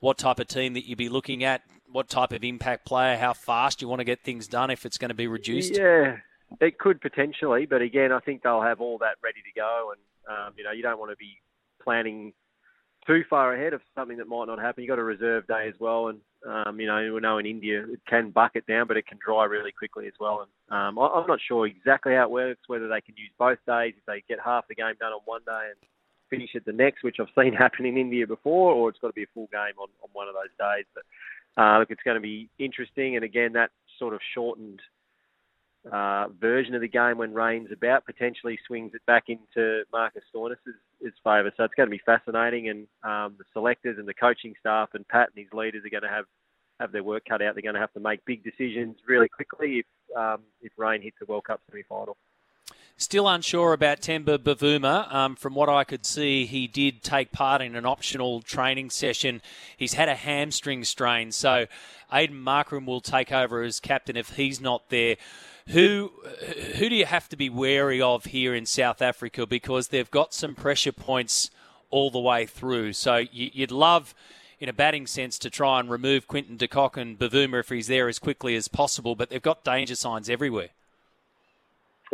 what type of team that you'd be looking at? What type of impact player? How fast you want to get things done if it's going to be reduced? Yeah. It could potentially, but again, I think they'll have all that ready to go, and um, you know, you don't want to be planning too far ahead of something that might not happen. You've got a reserve day as well, and um, you know we know in India it can bucket down, but it can dry really quickly as well. And um, I, I'm not sure exactly how it works, whether they can use both days if they get half the game done on one day and finish it the next, which I've seen happen in India before, or it's got to be a full game on, on one of those days. But uh, look, it's going to be interesting, and again, that sort of shortened uh, version of the game when Rain's about potentially swings it back into Marcus Stoinis' favour. So it's going to be fascinating, and um, the selectors and the coaching staff and Pat and his leaders are going to have have their work cut out. They're going to have to make big decisions really quickly if um, if Rain hits the World Cup semi final. Still unsure about Temba Bavuma. Um, from what I could see, he did take part in an optional training session. He's had a hamstring strain, so Aiden Markram will take over as captain if he's not there. Who who do you have to be wary of here in South Africa because they've got some pressure points all the way through. So you'd love, in a batting sense, to try and remove Quinton de Kock and Bavuma if he's there as quickly as possible, but they've got danger signs everywhere.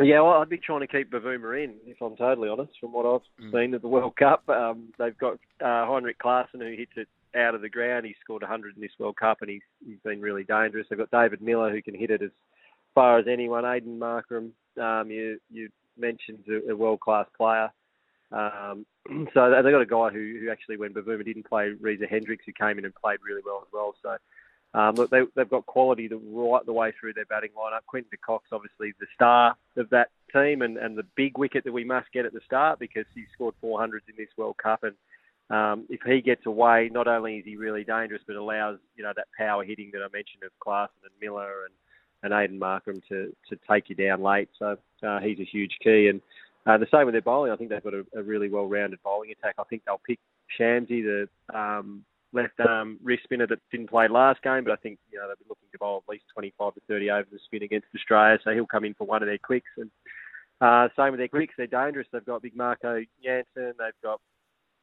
Yeah, well, I'd be trying to keep Bavuma in, if I'm totally honest, from what I've mm. seen of the World Cup. Um, they've got uh, Heinrich Klaasen, who hits it out of the ground. He's scored 100 in this World Cup, and he's, he's been really dangerous. They've got David Miller, who can hit it as far as anyone, Aiden Markram, um, you you mentioned a, a world class player. Um, so they've got a guy who, who actually, when Bavuma didn't play, Reza Hendricks, who came in and played really well as well. So um, look, they, have got quality the, right the way through their batting lineup. Quinton de Kock's obviously the star of that team and, and the big wicket that we must get at the start because he scored 400s in this World Cup. And um, if he gets away, not only is he really dangerous, but allows you know that power hitting that I mentioned of Klaasen and Miller and and Aiden Markram to, to take you down late. So uh, he's a huge key. And uh, the same with their bowling. I think they've got a, a really well-rounded bowling attack. I think they'll pick Shamsi, the um, left arm wrist spinner that didn't play last game, but I think you know they'll be looking to bowl at least 25 to 30 over the spin against Australia, so he'll come in for one of their quicks. And uh, same with their quicks, they're dangerous. They've got big Marco Jansen, they've got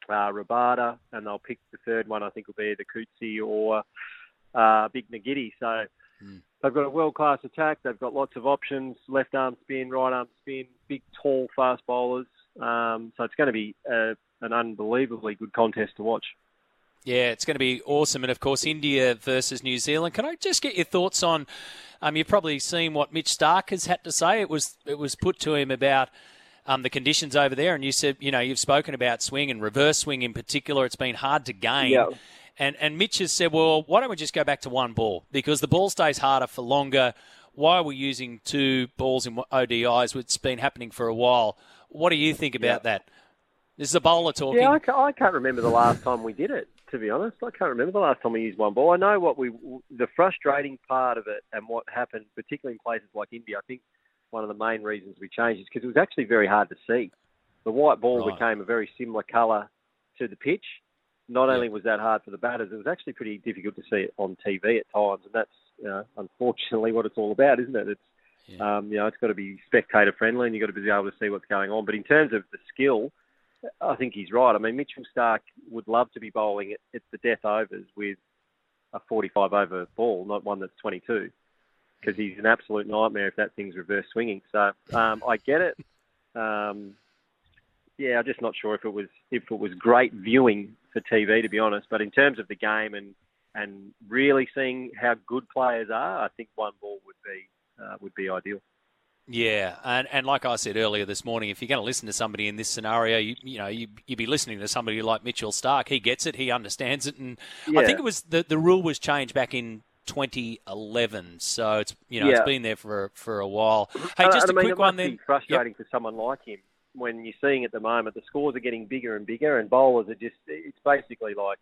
uh, Rabada, and they'll pick the third one. I think will be the Coetzee or uh, Big Ngidi. So. Mm. They've got a world-class attack. They've got lots of options: left arm spin, right arm spin, big, tall, fast bowlers. Um, so it's going to be a, an unbelievably good contest to watch. Yeah, it's going to be awesome. And of course, India versus New Zealand. Can I just get your thoughts on? Um, you've probably seen what Mitch Starc has had to say. It was it was put to him about um, the conditions over there, and you said you know you've spoken about swing and reverse swing in particular. It's been hard to gain. Yeah. And and Mitch has said, well, why don't we just go back to one ball because the ball stays harder for longer. Why are we using two balls in ODIs? It's been happening for a while. What do you think about yeah. that? This is a bowler talking. Yeah, I can't, I can't remember the last time we did it. To be honest, I can't remember the last time we used one ball. I know what we, the frustrating part of it, and what happened, particularly in places like India. I think one of the main reasons we changed is because it was actually very hard to see. The white ball right. became a very similar colour to the pitch. Not yeah. only was that hard for the batters, it was actually pretty difficult to see it on TV at times, and that's you know, unfortunately what it's all about, isn't it? It's yeah. um, you know it's got to be spectator friendly, and you've got to be able to see what's going on. But in terms of the skill, I think he's right. I mean, Mitchell Starc would love to be bowling at, at the death overs with a 45 over ball, not one that's 22, because he's an absolute nightmare if that thing's reverse swinging. So um, I get it. Um, yeah, I'm just not sure if it was if it was great viewing for TV, to be honest. But in terms of the game and and really seeing how good players are, I think one ball would be uh, would be ideal. Yeah, and, and like I said earlier this morning, if you're going to listen to somebody in this scenario, you, you know you you'd be listening to somebody like Mitchell Starc. He gets it, he understands it, and yeah. I think it was the the rule was changed back in 2011, so it's you know yeah. it's been there for for a while. Hey, just a mean, quick one then. frustrating yep. for someone like him when you're seeing at the moment the scores are getting bigger and bigger, and bowlers are just it's basically like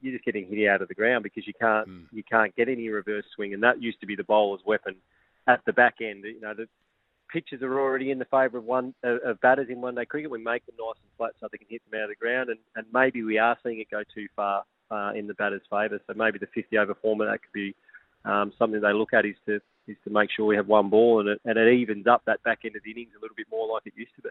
you're just getting hit out of the ground because you can't mm. you can't get any reverse swing, and that used to be the bowler's weapon at the back end. You know the pitches are already in the favour of one of batters in one day cricket. We make them nice and flat so they can hit them out of the ground, and, and maybe we are seeing it go too far uh, in the batter's favour. So maybe the 50 over format that could be um, something they look at is to is to make sure we have one ball and it, and it evens up that back end of the innings a little bit more like it used to be.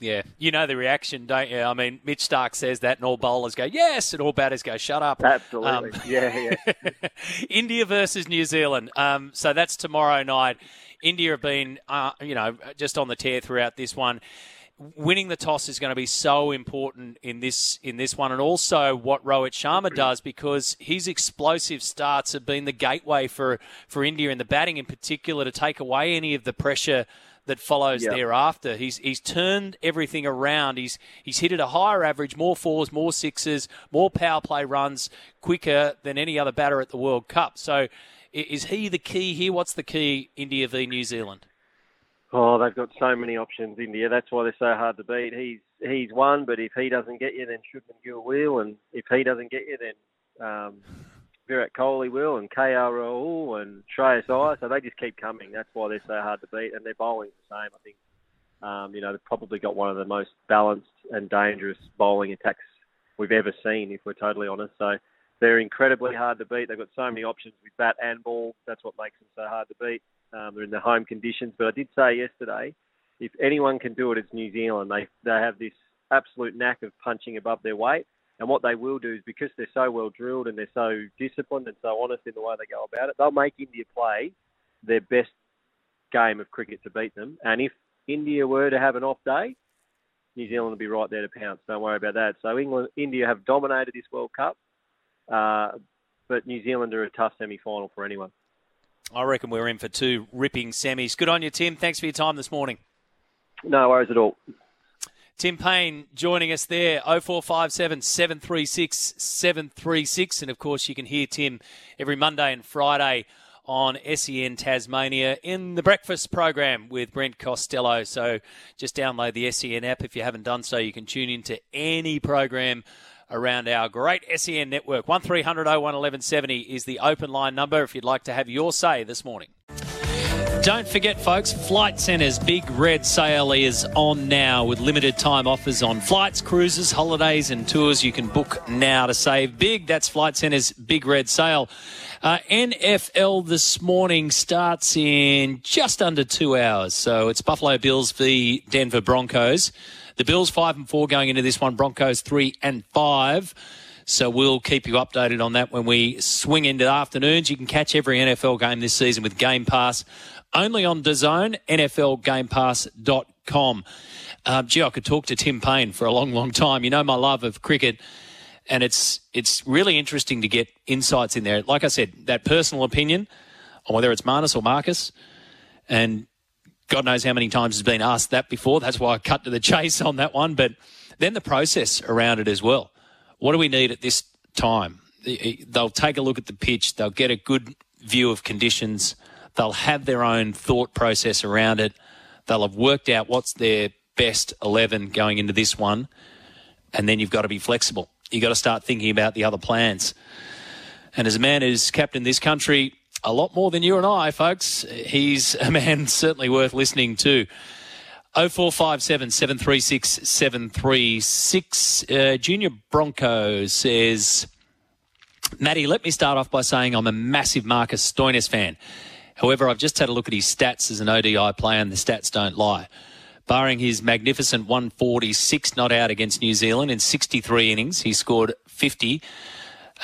Yeah, you know the reaction, don't you? I mean, Mitch Starc says that, and all bowlers go yes, and all batters go shut up. Absolutely, um, yeah, yeah. India versus New Zealand. Um, so that's tomorrow night. India have been, uh, you know, just on the tear throughout this one. Winning the toss is going to be so important in this in this one, and also what Rohit Sharma does because his explosive starts have been the gateway for for India in the batting, in particular, to take away any of the pressure that follows yep. thereafter. He's he's turned everything around. He's he's hit at a higher average, more fours, more sixes, more power play runs quicker than any other batter at the World Cup. So is he the key here? What's the key, India v New Zealand? Oh, they've got so many options, India. That's why they're so hard to beat. He's he's one, but if he doesn't get you, then Shubman Gill will, and if he doesn't get you, then um, Virat Kohli will, and KL Rahul and Shreyas Iyer. So they just keep coming. That's why they're so hard to beat, and their bowling's the same. I think um, you know they've probably got one of the most balanced and dangerous bowling attacks we've ever seen, if we're totally honest. So they're incredibly hard to beat. They've got so many options with bat and ball. That's what makes them so hard to beat. Um, they're in the home conditions. But I did say yesterday, if anyone can do it, it's New Zealand. They they have this absolute knack of punching above their weight. And what they will do is because they're so well drilled and they're so disciplined and so honest in the way they go about it, they'll make India play their best game of cricket to beat them. And if India were to have an off day, New Zealand will be right there to pounce. Don't worry about that. So England, India have dominated this World Cup. Uh, but New Zealand are a tough semi-final for anyone. I reckon we're in for two ripping semis. Good on you, Tim. Thanks for your time this morning. No worries at all. Tim Paine joining us there, 0457 736 736. And of course, you can hear Tim every Monday and Friday on SEN Tasmania in the breakfast program with Brent Costello. So just download the SEN app if you haven't done so. You can tune into any program around our great SEN network. 1300 01 1170 is the open line number if you'd like to have your say this morning. Don't forget, folks, Flight Centre's big red sale is on now with limited time offers on flights, cruises, holidays, and tours. You can book now to save big. That's Flight Centre's big red sale. Uh, NFL this morning starts in just under two hours. So it's Buffalo Bills v Denver Broncos. The Bills five and four going into this one. Broncos three and five. So we'll keep you updated on that when we swing into the afternoons. You can catch every NFL game this season with Game Pass only on DAZN, NFLGamePass.com. Um, gee, I could talk to Tim Paine for a long, long time. You know my love of cricket, and it's it's really interesting to get insights in there. Like I said, that personal opinion on whether it's Marnus or Marcus, and God knows how many times has been asked that before. That's why I cut to the chase on that one. But then the process around it as well. What do we need at this time? Eh, they'll take a look at the pitch. They'll get a good view of conditions They'll have their own thought process around it. They'll have worked out what's their best 11 going into this one. And then you've got to be flexible. You've got to start thinking about the other plans. And as a man who's captained this country a lot more than you and I, folks, he's a man certainly worth listening to. 0457 736 736. Uh, Junior Bronco says, Matty, let me start off by saying I'm a massive Marcus Stoinis fan. However, I've just had a look at his stats as an ODI player, and the stats don't lie. Barring his magnificent 146 not out against New Zealand in 63 innings, he scored 50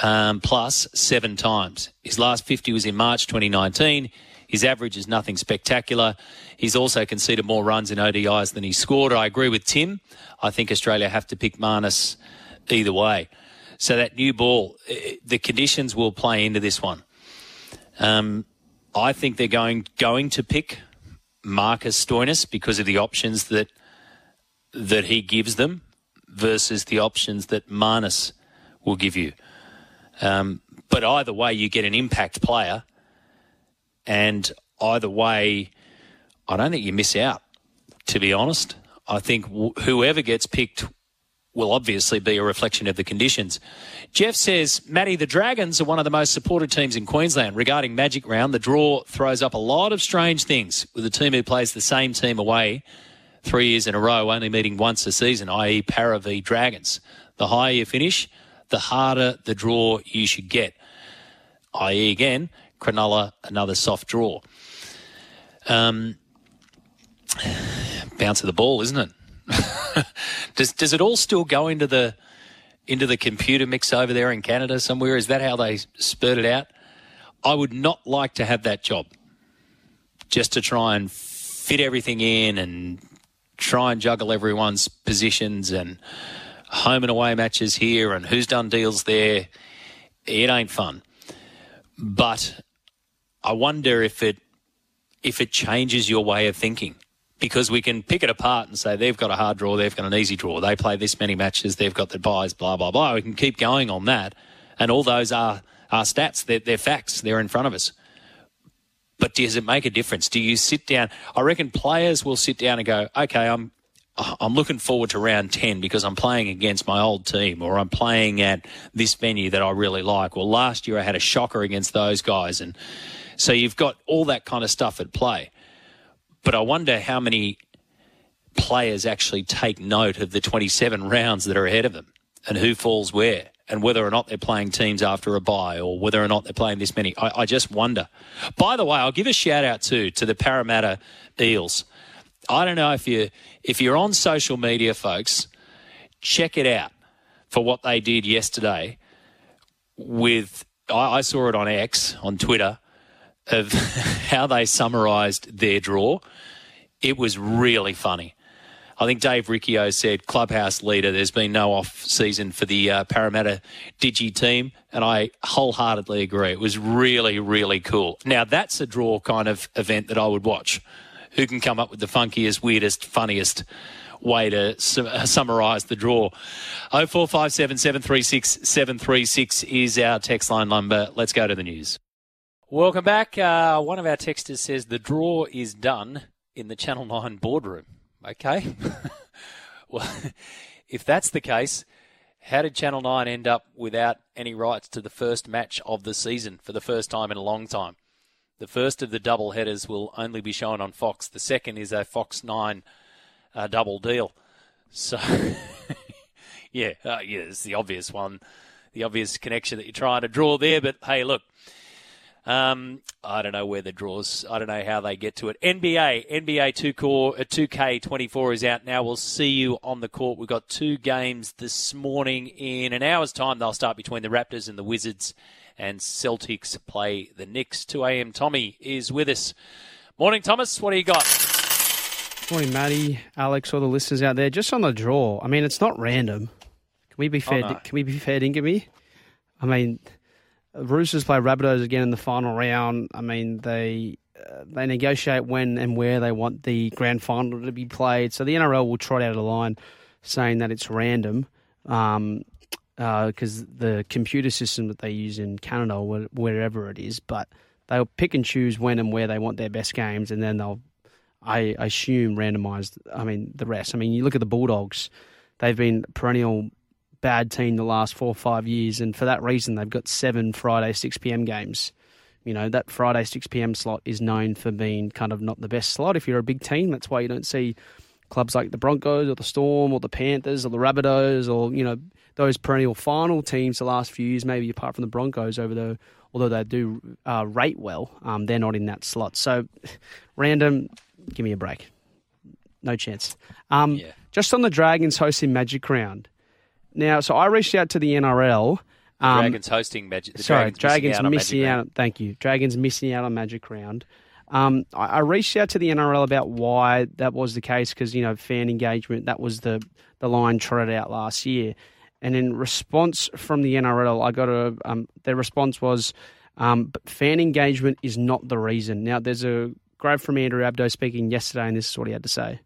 um, plus seven times. His last 50 was in March 2019. His average is nothing spectacular. He's also conceded more runs in ODIs than he scored. I agree with Tim. I think Australia have to pick Marnus either way. So that new ball, eh, the conditions will play into this one. Um, I think they're going going to pick Marcus Stoinis because of the options that that he gives them versus the options that Marnus will give you. Um, but either way, you get an impact player, and either way, I don't think you miss out. To be honest, I think whoever gets picked will obviously be a reflection of the conditions. Jeff says, Matty, the Dragons are one of the most supported teams in Queensland. Regarding Magic Round, the draw throws up a lot of strange things with a team who plays the same team away three years in a row, only meeting once a season, i.e., Para v Dragons. The higher you finish, the harder the draw you should get, i.e., again, Cronulla, another soft draw. Um, bounce of the ball, isn't it? does does it all still go into the into the computer mix over there in Canada somewhere? Is that how they spurt it out? I would not like to have that job. Just to try and fit everything in and try and juggle everyone's positions and home and away matches here and who's done deals there. It ain't fun. But I wonder if it if it changes your way of thinking because we can pick it apart and say they've got a hard draw, they've got an easy draw, they play this many matches, they've got the byes, blah blah blah. We can keep going on that, and all those are are stats. They're, they're facts. They're in front of us. But does it make a difference? Do you sit down? I reckon players will sit down and go, okay, I'm Uh, I'm looking forward to round 10 because I'm playing against my old team or I'm playing at this venue that I really like. Well, last year I had a shocker against those guys. And so you've got all that kind of stuff at play. But I wonder how many players actually take note of the 27 rounds that are ahead of them and who falls where and whether or not they're playing teams after a bye or whether or not they're playing this many. I, I just wonder. By the way, I'll give a shout out too to the Parramatta Eels. I don't know if you if you're on social media, folks, check it out for what they did yesterday. With I, I saw it on X on Twitter of how they summarised their draw. It was really funny. I think Dave Riccio said, clubhouse leader, there's been no off season for the uh, Parramatta Digi team. And I wholeheartedly agree. It was really, really cool. Now, that's a draw kind of event that I would watch. Who can come up with the funkiest, weirdest, funniest way to su- uh, summarise the draw? 0457 736 736 is our text line number. Let's go to the news. Welcome back. Uh, one of our texters says the draw is done in the Channel 9 boardroom. Okay. well, if that's the case, how did Channel 9 end up without any rights to the first match of the season for the first time in a long time? The first of the double headers will only be shown on Fox. The second is a Fox 9 uh, double deal. So, yeah, uh, yeah, it's the obvious one, the obvious connection that you're trying to draw there. But hey, look, um, I don't know where the draws. I don't know how they get to it. NBA, NBA two core, uh, 2K24 is out now. We'll see you on the court. We've got two games this morning. In an hour's time, they'll start between the Raptors and the Wizards and Celtics play the Knicks. 2 a.m. Tommy is with us. Morning, Thomas. What do you got? Morning, Matty, Alex, all the listeners out there. Just on the draw, I mean, it's not random. Can we be fair? Oh, no. Can we be fair, me? I mean, Roosters play Rabbitohs again in the final round. I mean, they uh, they negotiate when and where they want the grand final to be played. So the NRL will trot out a line saying that it's random. Um, because uh, the computer system that they use in Canada or wherever it is, but they'll pick and choose when and where they want their best games, and then they'll, I assume, randomise. I mean, the rest. I mean, you look at the Bulldogs; they've been perennial bad team the last four or five years, and for that reason, they've got seven Friday six pm games. You know that Friday six pm slot is known for being kind of not the best slot if you're a big team. That's why you don't see clubs like the Broncos or the Storm or the Panthers or the Rabbitohs or you know those perennial final teams the last few years, maybe apart from the Broncos over the although they do uh, rate well, um, they're not in that slot. So random, give me a break. No chance. Um, yeah. Just on the Dragons hosting Magic Round. Now, so I reached out to the NRL. Um, Dragons hosting Magic. sorry, Dragons, Dragons missing, out, out Thank you. Dragons missing out on Magic Round. Um, I, I, reached out to the NRL about why that was the case because you know fan engagement that was the the line trotted out last year, and in response from the NRL, I got a um, their response was um, fan engagement is not the reason. Now, there's a grab from Andrew Abdo speaking yesterday, and this is what he had to say.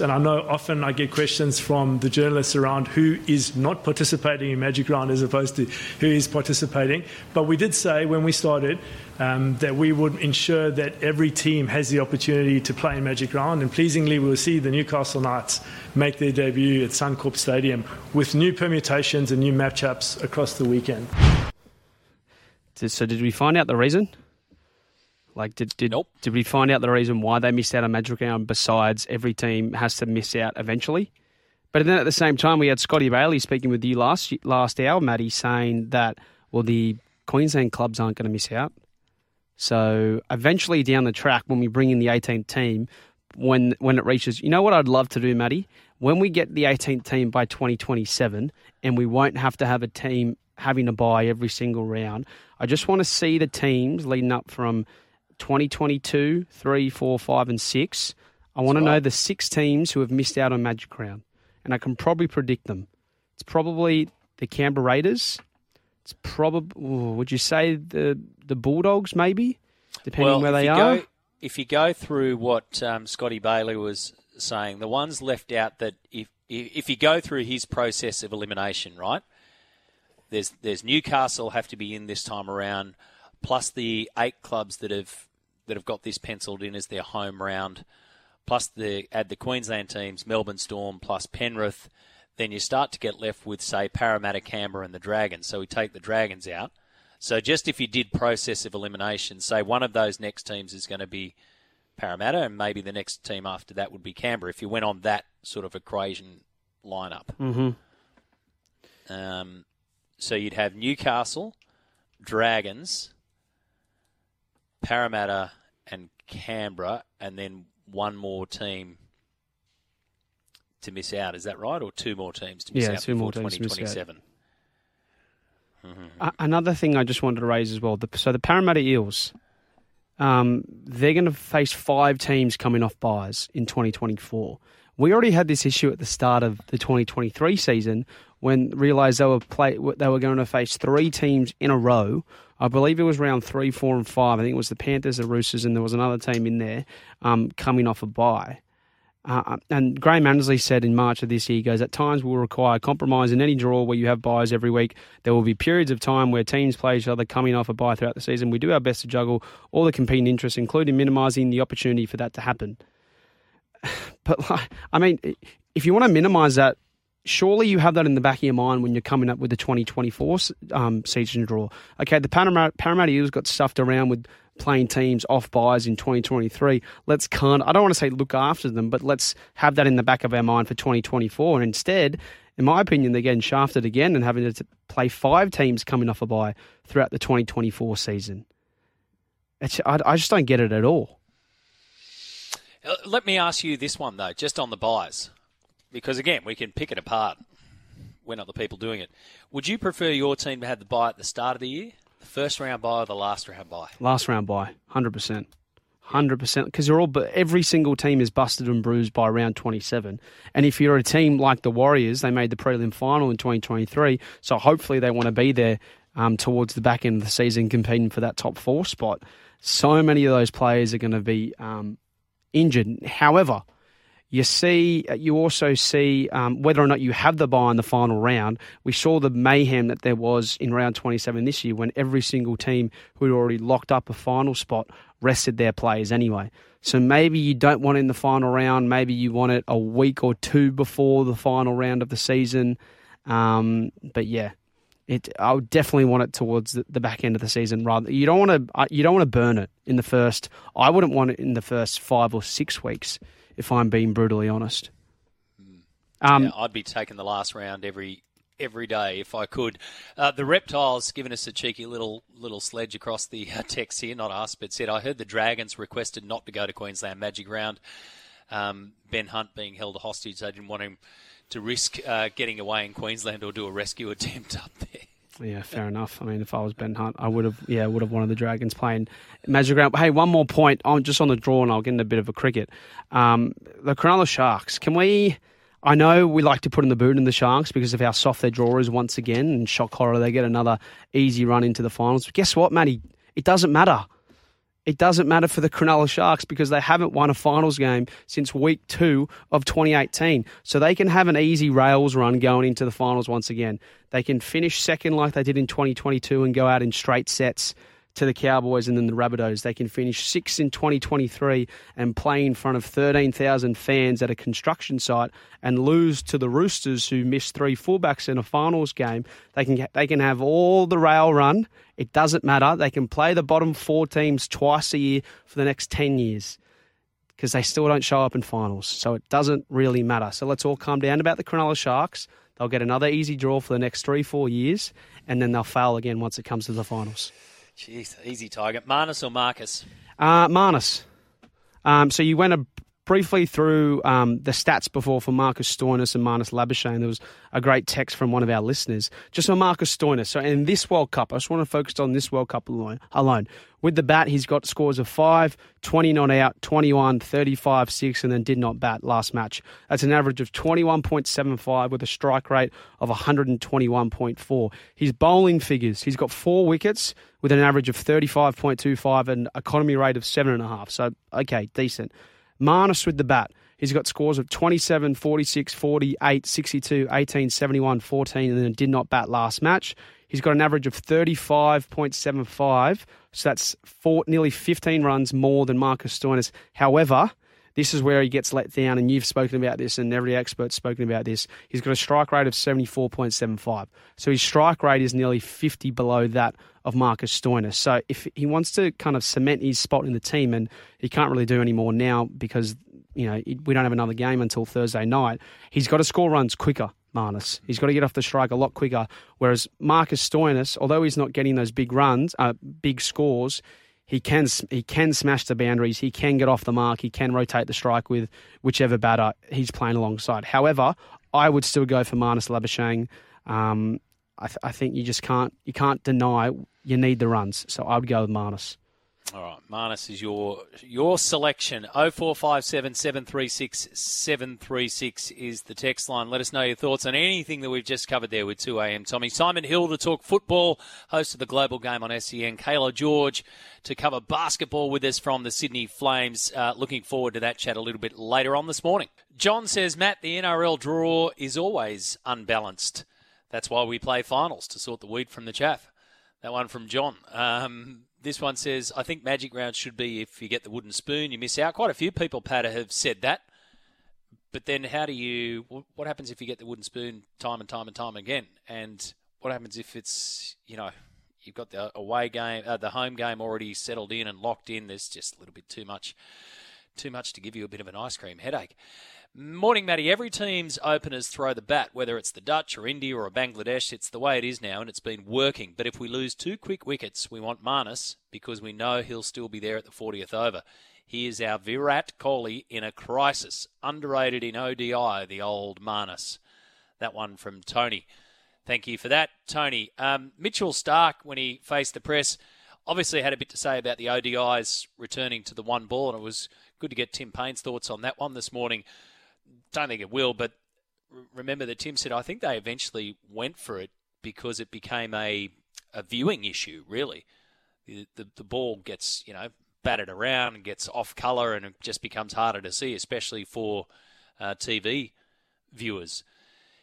And I know often I get questions from the journalists around who is not participating in Magic Round as opposed to who is participating. But we did say when we started um, that we would ensure that every team has the opportunity to play in Magic Round. And pleasingly, we'll see the Newcastle Knights make their debut at Suncorp Stadium with new permutations and new matchups across the weekend. So, did we find out the reason? Like, did did nope. did we find out the reason why they missed out on Magic Round? Besides, every team has to miss out eventually. But then at the same time, we had Scotty Bailey speaking with you last last hour, Matty, saying that well, the Queensland clubs aren't going to miss out. So eventually, down the track, when we bring in the 18th team, when when it reaches, you know what I'd love to do, Matty, when we get the 18th team by 2027, and we won't have to have a team having to bye every single round. I just want to see the teams leading up from 2022, 3, 4, 5, and 6. I want to know the six teams who have missed out on Magic Round, and I can probably predict them. It's probably the Canberra Raiders. It's probably, would you say the the Bulldogs, maybe, depending well, where they are? Go, if you go through what um, Scotty Bailey was saying, the ones left out that if if you go through his process of elimination, right? There's there's Newcastle have to be in this time around plus the eight clubs that have that have got this penciled in as their home round, plus the add the Queensland teams, Melbourne Storm plus Penrith, then you start to get left with say Parramatta, Canberra, and the Dragons. So we take the Dragons out. So just if you did process of elimination, say one of those next teams is going to be Parramatta, and maybe the next team after that would be Canberra. If you went on that sort of equation lineup, mm-hmm. um, so you'd have Newcastle, Dragons, Parramatta and Canberra, and then one more team to miss out. Is that right, or two more teams to miss yeah, out two before more teams 2027? Mm-hmm. Another thing I just wanted to raise as well. The, so the Parramatta Eels, um, they're going to face five teams coming off byes in 2024. We already had this issue at the start of the 2023 season when realised they were play they were going to face three teams in a row I believe it was round three, four, and five. I think it was the Panthers, the Roosters, and there was another team in there um, coming off a bye. Uh, and Graham Annesley said in March of this year, he goes, At times we will require compromise in any draw where you have byes every week. There will be periods of time where teams play each other coming off a bye throughout the season. We do our best to juggle all the competing interests, including minimising the opportunity for that to happen. But, like, I mean, if you want to minimise that, surely you have that in the back of your mind when you're coming up with the 2024 um, season draw. Okay, the Parramatta, Parramatta Eagles got stuffed around with playing teams off byes in 2023. Let's kind I don't want to say look after them, but let's have that in the back of our mind for 2024. And instead, in my opinion, they're getting shafted again and having to play five teams coming off a bye throughout the 2024 season. It's, I, I just don't get it at all. Uh, let me ask you this one, though, just on the byes. Because, again, we can pick it apart. We're not the people doing it. Would you prefer your team to have the bye at the start of the year, the first round bye, or the last round bye? Last round bye, 100%. Hundred percent, because you're all, every single team is busted and bruised by round twenty-seven. And if you're a team like the Warriors, they made the prelim final in 2023, so hopefully they want to be there um, towards the back end of the season, competing for that top four spot. So many of those players are going to be um, injured. However, you see, you also see um, whether or not you have the bye in the final round. We saw the mayhem that there was in round 27 this year when every single team who had already locked up a final spot rested their players anyway. So maybe you don't want it in the final round. Maybe you want it a week or two before the final round of the season. Um, but yeah, it. I would definitely want it towards the, the, back end of the season. Rather, you don't want to. You don't want to burn it in the first. I wouldn't want it in the first five or six weeks if I'm being brutally honest. Um, yeah, I'd be taking the last round every every day if I could. Uh, the reptiles giving us a cheeky little little sledge across the uh, text here, not us, but said I heard the Dragons requested not to go to Queensland Magic Round. Um, ben Hunt being held a hostage, they didn't want him to risk uh, getting away in Queensland or do a rescue attempt up there. Yeah, fair enough. I mean, if I was Ben Hunt, I would have, yeah, would have wanted the Dragons playing Magic Round. Hey, one more point I'm just on the draw, and I'll get into a bit of a cricket. Um, the Cronulla Sharks. Can we? I know we like to put in the boot in the Sharks because of how soft their draw is once again, and shock horror, they get another easy run into the finals. But guess what, Matty? It doesn't matter it doesn't matter for the Cronulla Sharks because they haven't won a finals game since week two of 2018. So they can have an easy rails run going into the finals once again. They can finish second like they did in 2022 and go out in straight sets to the Cowboys and then the Rabbitohs. They can finish sixth in 2023 and play in front of 13,000 fans at a construction site and lose to the Roosters, who missed three fullbacks in a finals game. They can they can have all the rail run. It doesn't matter. They can play the bottom four teams twice a year for the next 10 years because they still don't show up in finals. So it doesn't really matter. So let's all calm down about the Cronulla Sharks. They'll get another easy draw for the next three, four years, and then they'll fail again once it comes to the finals. Jeez, easy target. Marnus or Marcus? Uh, Marnus. Um, so you went a briefly through um, the stats before for Marcus Stoinis and Marnus Labuschagne. There was a great text from one of our listeners just on Marcus Stoinis. So in this World Cup, I just want to focus on this World Cup alone. alone. With the bat, he's got scores of 5, 20 not out, 21, 35, 6, and then did not bat last match. That's an average of 21.75 with a strike rate of 121.4. His bowling figures, he's got four wickets with an average of 35.25 and economy rate of 7.5. So, okay, decent. Marnus with the bat. He's got scores of 27, 46, 48, 62, 18, 71, 14, and then did not bat last match. He's got an average of 35.75, so that's four, nearly 15 runs more than Marcus Stoinis. However, this is where he gets let down, and you've spoken about this, and every expert's spoken about this. He's got a strike rate of 74.75. So his strike rate is nearly 50 below that of Marcus Stoinis. So if he wants to kind of cement his spot in the team, and he can't really do any more now because you know we don't have another game until Thursday night, he's got to score runs quicker. Marnus. He's got to get off the strike a lot quicker. Whereas Marcus Stoinis, although he's not getting those big runs, uh, big scores, he can he can smash the boundaries. He can get off the mark. He can rotate the strike with whichever batter he's playing alongside. However, I would still go for Marnus Labuschagne. Um, I, th- I, think you just can't you can't deny you need the runs. So I would go with Marnus. All right, Marnus is your your selection. 0457 736 736 is the text line. Let us know your thoughts on anything that we've just covered there with 2am Tommy. Simon Hill to talk football, host of the Global Game on SEN. Cayla George to cover basketball with us from the Sydney Flames. Uh, looking forward to that chat a little bit later on this morning. John says, Matt, the NRL draw is always unbalanced. That's why we play finals to sort the wheat from the chaff. That one from John. Um, this one says, I think Magic Round should be if you get the wooden spoon, you miss out. Quite a few people, Pat, have said that. But then how do you, what happens if you get the wooden spoon time and time and time again? And what happens if it's, you know, you've got the away game, uh, the home game already settled in and locked in. There's just a little bit too much, too much to give you a bit of an ice cream headache. Morning, Matty. Every team's openers throw the bat, whether it's the Dutch or India or Bangladesh. It's the way it is now, and it's been working. But if we lose two quick wickets, we want Marnus because we know he'll still be there at the 40th over. He is our Virat Kohli in a crisis. Underrated in ODI, the old Marnus. That one from Tony. Thank you for that, Tony. Um, Mitchell Starc, when he faced the press, obviously had a bit to say about the ODIs returning to the one ball, and it was good to get Tim Paine's thoughts on that one this morning don't think it will, but remember that Tim said I think they eventually went for it because it became a a viewing issue. Really, the the, the ball gets you know batted around and gets off color, and it just becomes harder to see, especially for uh, TV viewers.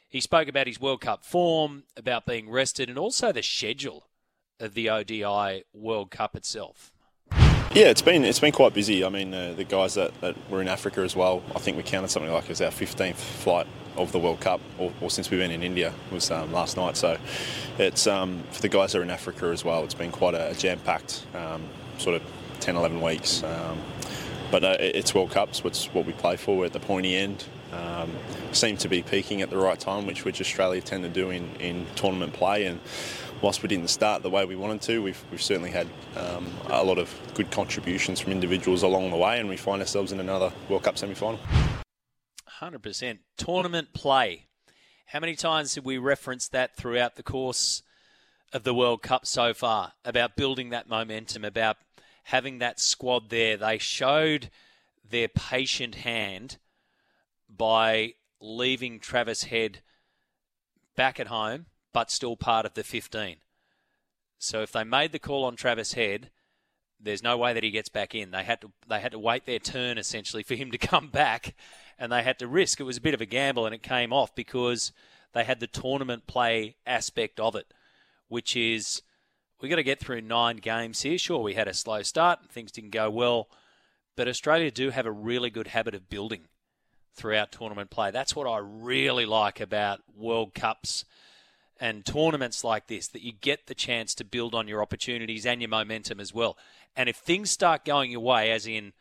He spoke about his World Cup form, about being rested, and also the schedule of the ODI World Cup itself. Yeah, it's been it's been quite busy. I mean, uh, the guys that, that were in Africa as well. I think we counted something like it was our 15th flight of the World Cup, or, or since we've been in India, was um, last night. So it's um, for the guys that are in Africa as well. It's been quite a, jam-packed um, sort of 10, 11 weeks. Um, but uh, it's World Cups. It's what we play for. We're at the pointy end. Um, seem to be peaking at the right time, which which Australia tend to do in, in tournament play and whilst we didn't start the way we wanted to, we've, we've certainly had um, a lot of good contributions from individuals along the way, and we find ourselves in another World Cup semi final. 100%. Tournament play. How many times have we referenced that throughout the course of the World Cup so far about building that momentum, about having that squad there? They showed their patient hand by leaving Travis Head back at home but still part of the 15. So if they made the call on Travis Head, there's no way that he gets back in. They had to they had to wait their turn essentially for him to come back, and they had to risk. It was a bit of a gamble, and it came off because they had the tournament play aspect of it, which is we got to get through nine games here. Sure, we had a slow start and things didn't go well, but Australia do have a really good habit of building throughout tournament play. That's what I really like about World Cups and tournaments like this that you get the chance to build on your opportunities and your momentum as well. And if things start going your way, as in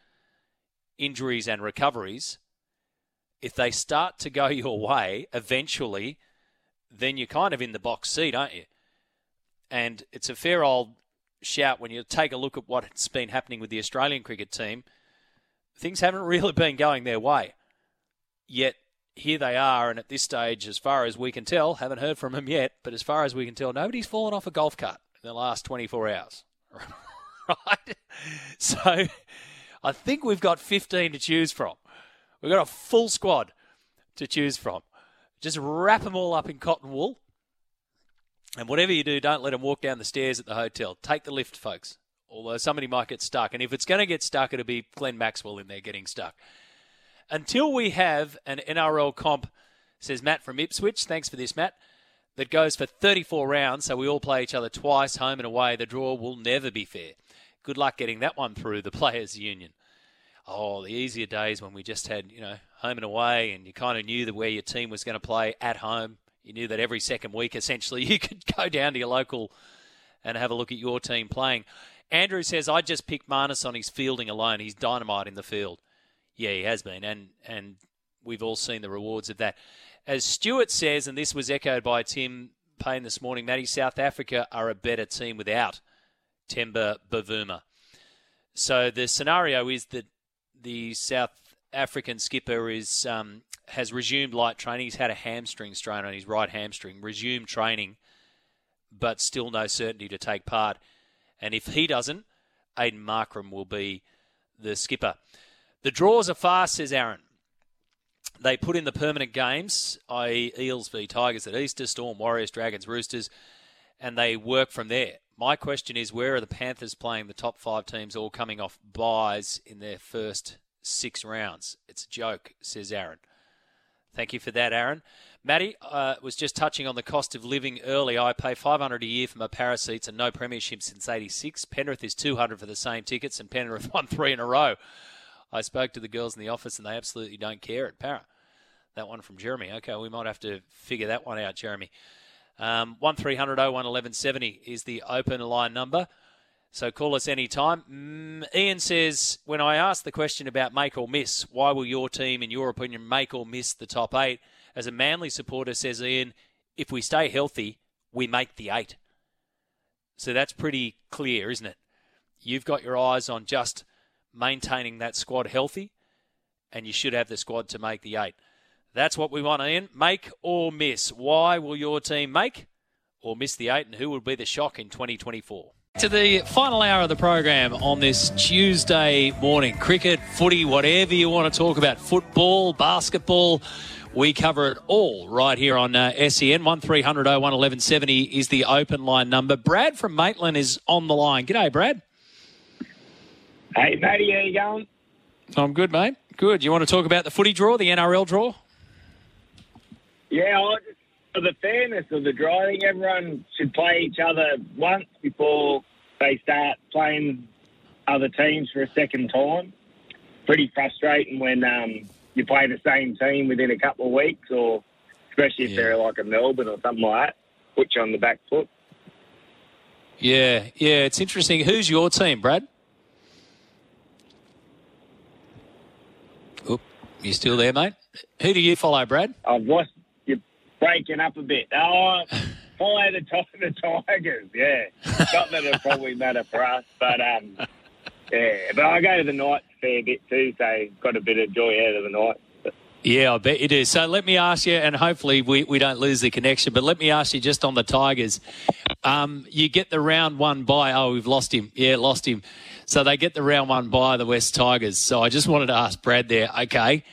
injuries and recoveries, if they start to go your way eventually, then you're kind of in the box seat, aren't you? And it's a fair old shout when you take a look at what's been happening with the Australian cricket team. Things haven't really been going their way. Yet here they are, and at this stage, as far as we can tell, haven't heard from them yet, but as far as we can tell, nobody's fallen off a golf cart in the last 24 hours. right? So I think we've got 15 to choose from. We've got a full squad to choose from. Just wrap them all up in cotton wool. And whatever you do, don't let them walk down the stairs at the hotel. Take the lift, folks. Although somebody might get stuck. And if it's going to get stuck, it'll be Glenn Maxwell in there getting stuck until we have an NRL comp, says Matt from Ipswich. Thanks for this, Matt. That goes for 34 rounds, so we all play each other twice, home and away. The draw will never be fair. Good luck getting that one through the Players' Union. Oh, the easier days when we just had, you know, home and away, and you kind of knew that where your team was going to play at home. You knew that every second week, essentially, you could go down to your local and have a look at your team playing. Andrew says, I just picked Marnus on his fielding alone. He's dynamite in the field. Yeah, he has been, and and we've all seen the rewards of that. As Stuart says, and this was echoed by Tim Paine this morning, Matty, South Africa are a better team without Temba Bavuma. So the scenario is that the South African skipper is um, has resumed light training. He's had a hamstring strain on his right hamstring. Resumed training, but still no certainty to take part. And if he doesn't, Aiden Markram will be the skipper. The draws are fast, says Aaron. They put in the permanent games, i.e., Eels v Tigers at Easter, Storm, Warriors, Dragons, Roosters, and they work from there. My question is where are the Panthers playing the top five teams all coming off byes in their first six rounds? It's a joke, says Aaron. Thank you for that, Aaron. Matty uh, was just touching on the cost of living early. I pay 500 a year for my Parra seats and no premiership since 86. Penrith is 200 for the same tickets, and Penrith won three in a row. I spoke to the girls in the office and they absolutely don't care at Parra. That one from Jeremy. Okay, we might have to figure that one out, Jeremy. Um, 1300 01 1170 is the open line number. So call us anytime. Mm, Ian says, when I asked the question about make or miss, why will your team, in your opinion, make or miss the top eight? As a Manly supporter, says Ian, if we stay healthy, we make the eight. So that's pretty clear, isn't it? You've got your eyes on just maintaining that squad healthy, and you should have the squad to make the eight. That's what we want, Ian. Make or miss. Why will your team make or miss the eight, and who will be the shock in 2024? To the final hour of the program on this Tuesday morning. Cricket, footy, whatever you want to talk about, football, basketball. We cover it all right here on uh, SEN. 1300 01 1170 is the open line number. Brad from Maitland is on the line. G'day, Brad. Hey, Matty, how you going? I'm good, mate. Good. You want to talk about the footy draw, the NRL draw? Yeah, I just, for the fairness of the draw, I think everyone should play each other once before they start playing other teams for a second time. Pretty frustrating when um, you play the same team within a couple of weeks, or especially if yeah. they're like a Melbourne or something like that, put you on the back foot. Yeah, yeah, it's interesting. Who's your team, Brad? You still there, mate? Who do you follow, Brad? I've lost. You're breaking up a bit. Oh, follow the, the Tigers. Yeah, not that it'll probably matter for us, but um, yeah. But I go to the Knights a fair bit too, so got a bit of joy out of the Knights. Yeah, I bet you do. So let me ask you, and hopefully we, we don't lose the connection, but let me ask you just on the Tigers. Um, you get the round one bye, oh, we've lost him. Yeah, lost him. So they get the round one bye the Wests Tigers. So I just wanted to ask Brad there, okay,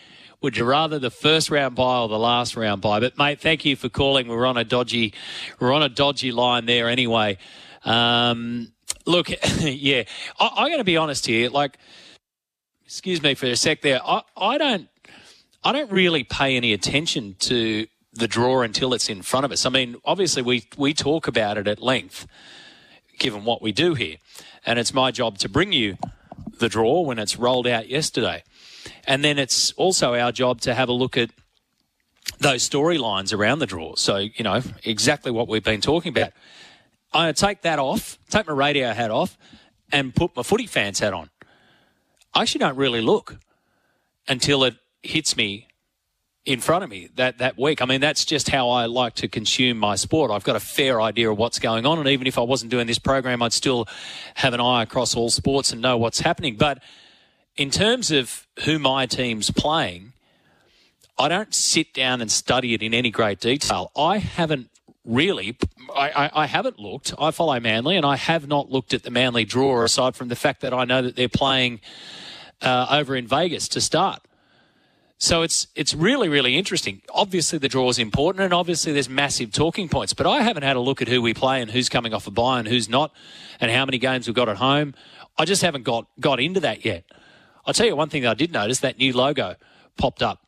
would you rather the first round bye or the last round bye? But mate, thank you for calling. We're on a dodgy, we're on a dodgy line there anyway. Um, look, yeah, I, I'm going to be honest here. Like, excuse me for a sec there. I, I don't I don't really pay any attention to the draw until it's in front of us. I mean, obviously we we talk about it at length, given what we do here, and it's my job to bring you the draw when it's rolled out yesterday, and then it's also our job to have a look at those storylines around the draw. So you know exactly what we've been talking about. I take that off, take my radio hat off, and put my footy fans hat on. I actually don't really look until it hits me in front of me that, that week. I mean, that's just how I like to consume my sport. I've got a fair idea of what's going on. And even if I wasn't doing this program, I'd still have an eye across all sports and know what's happening. But in terms of who my team's playing, I don't sit down and study it in any great detail. I haven't really, I, I, I, haven't looked. I follow Manly and I have not looked at the Manly draw aside from the fact that I know that they're playing uh, over in Vegas to start. So it's it's really really interesting. Obviously the draw is important, and obviously there's massive talking points. But I haven't had a look at who we play and who's coming off a bye and who's not, and how many games we've got at home. I just haven't got got into that yet. I'll tell you one thing that I did notice: that new logo popped up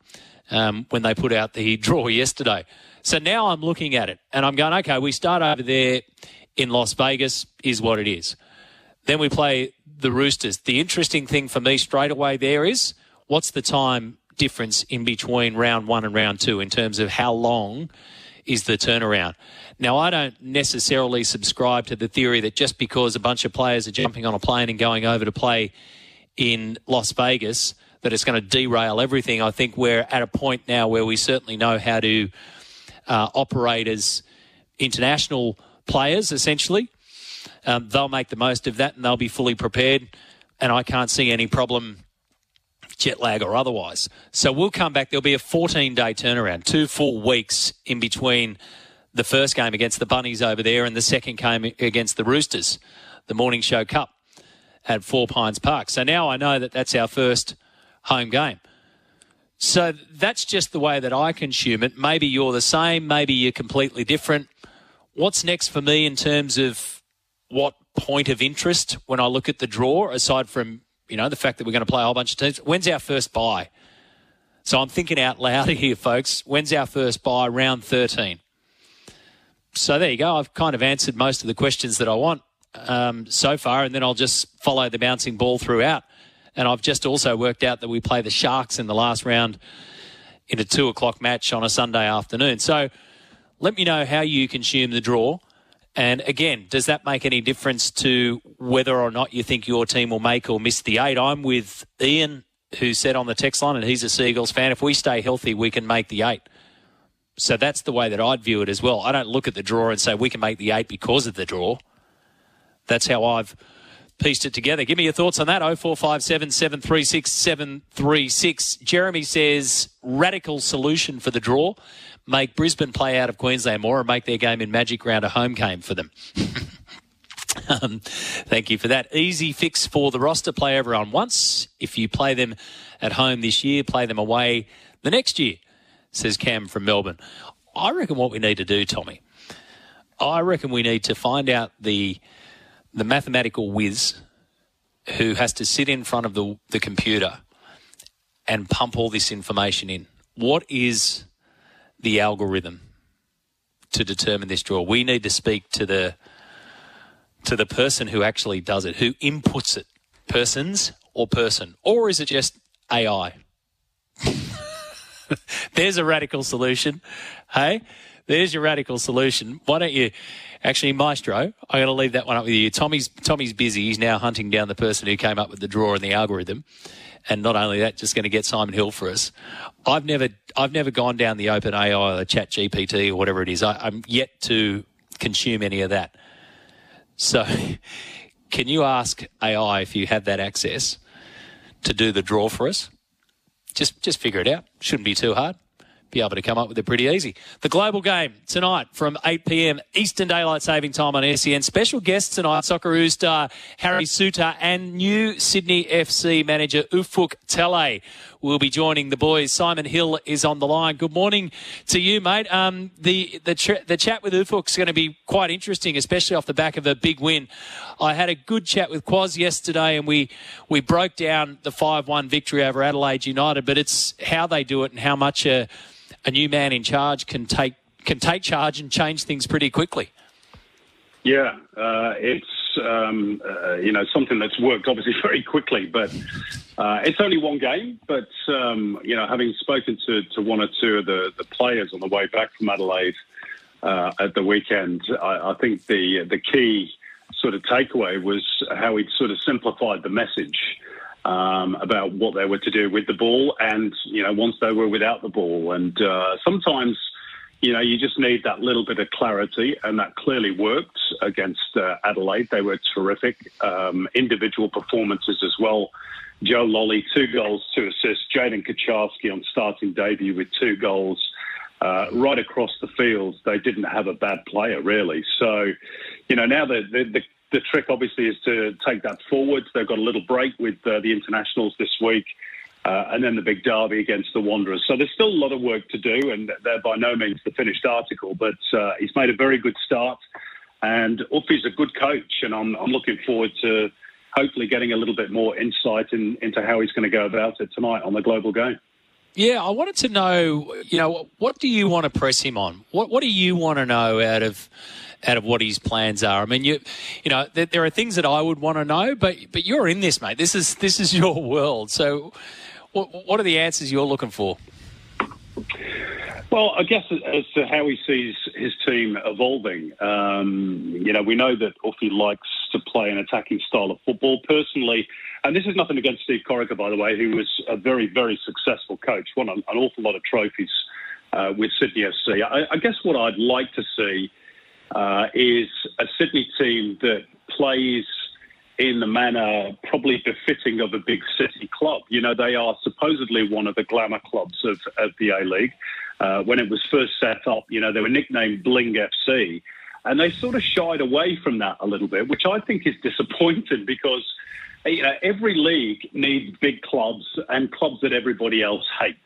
um, when they put out the draw yesterday. So now I'm looking at it and I'm going, okay, we start over there in Las Vegas, is what it is. Then we play the Roosters. The interesting thing for me straight away there is what's the time difference in between round one and round two in terms of how long is the turnaround. Now, I don't necessarily subscribe to the theory that just because a bunch of players are jumping on a plane and going over to play in Las Vegas, that it's going to derail everything. I think we're at a point now where we certainly know how to uh, operate as international players, essentially. Um, they'll make the most of that and they'll be fully prepared. And I can't see any problem jet lag or otherwise. So we'll come back. There'll be a 14 day turnaround, two full weeks in between the first game against the Bunnies over there and the second game against the Roosters, the Morning Show Cup at Four Pines Park. So now I know that that's our first home game. So that's just the way that I consume it. Maybe you're the same, maybe you're completely different. What's next for me in terms of what point of interest when I look at the draw, aside from you know, the fact that we're going to play a whole bunch of teams. When's our first bye? So I'm thinking out loud here, folks. When's our first bye? Round 13. So there you go. I've kind of answered most of the questions that I want um, so far, and then I'll just follow the bouncing ball throughout. And I've just also worked out that we play the Sharks in the last round in a two o'clock match on a Sunday afternoon. So Let me know how you consume the draw. And again, does that make any difference to whether or not you think your team will make or miss the eight? I'm with Ian, who said on the text line, and he's a Seagulls fan, if we stay healthy, we can make the eight. So that's the way that I'd view it as well. I don't look at the draw and say we can make the eight because of the draw. That's how I've pieced it together. Give me your thoughts on that. 0457 736 736. Jeremy says radical solution for the draw. Make Brisbane play out of Queensland more and make their game in Magic Round a home game for them. um, thank you for that. Easy fix for the roster. Play everyone once. If you play them at home this year, play them away the next year, says Cam from Melbourne. I reckon what we need to do, Tommy, I reckon we need to find out the the mathematical whiz who has to sit in front of the, the computer and pump all this information in. What is the algorithm to determine this draw? We need to speak to the to the person who actually does it, who inputs it. Persons or person? Or is it just AI? There's a radical solution. Hey, there's your radical solution. Why don't you Actually, Maestro, I'm going to leave that one up with you. Tommy's Tommy's busy. He's now hunting down the person who came up with the draw and the algorithm. And not only that, just going to get Simon Hill for us. I've never I've never gone down the open AI or the Chat GPT or whatever it is. I, I'm yet to consume any of that. So, can you ask AI if you have that access to do the draw for us? Just just figure it out. Shouldn't be too hard be able to come up with it pretty easy. The global game tonight from 8 p.m. Eastern Daylight Saving Time on SEN. Special guests tonight, Socceroo star Harry Souttar and new Sydney FC manager Ufuk Talay will be joining the boys. Simon Hill is on the line. Good morning to you, mate. Um, the the, ch- the chat with Ufuk is going to be quite interesting, especially off the back of a big win. I had a good chat with Quaz yesterday, and we we broke down the five one victory over Adelaide United. But it's how they do it and how much a a new man in charge can take can take charge and change things pretty quickly. Yeah, uh, it's um, uh, you know something that's worked obviously very quickly, but uh, it's only one game. But um, you know, having spoken to, to one or two of the, the players on the way back from Adelaide uh, at the weekend, I, I, think the the key sort of takeaway was how he'd sort of simplified the message um, about what they were to do with the ball, and you know once they were without the ball, and uh, sometimes you know you just need that little bit of clarity, and that clearly worked against uh, Adelaide. They were terrific um, individual performances as well. Joe Lolley, two goals, two assists. Jaiden Kucharski on starting debut with two goals. Uh, right across the field, they didn't have a bad player really. So, you know, now the, the, the the trick obviously is to take that forward. They've got a little break with uh, the internationals this week. Uh, and then the big derby against the Wanderers. So there's still a lot of work to do, and they're by no means the finished article. But uh, he's made a very good start, and Uffy's a good coach, and I'm, I'm, looking forward to hopefully getting a little bit more insight in, into how he's going to go about it tonight on the global game. Yeah, I wanted to know, you know, what do you want to press him on? What What do you want to know out of out of what his plans are. I mean, you you know, there, there are things that I would want to know, but but you're in this, mate. This is this is your world. So, what what are the answers you're looking for? Well, I guess as to how he sees his team evolving, um, you know, we know that Uffy likes to play an attacking style of football. Personally, and this is nothing against Steve Corica, by the way, who was a very, very successful coach, won an, an awful lot of trophies uh, with Sydney FC. I, I, guess what I'd like to see uh, is a Sydney team that plays in the manner probably befitting of a big city club. You know, they are supposedly one of the glamour clubs of, of the A League. Uh, when it was first set up, you know, they were nicknamed Bling FC. And they sort of shied away from that a little bit, which I think is disappointing because, you know, every league needs big clubs and clubs that everybody else hates.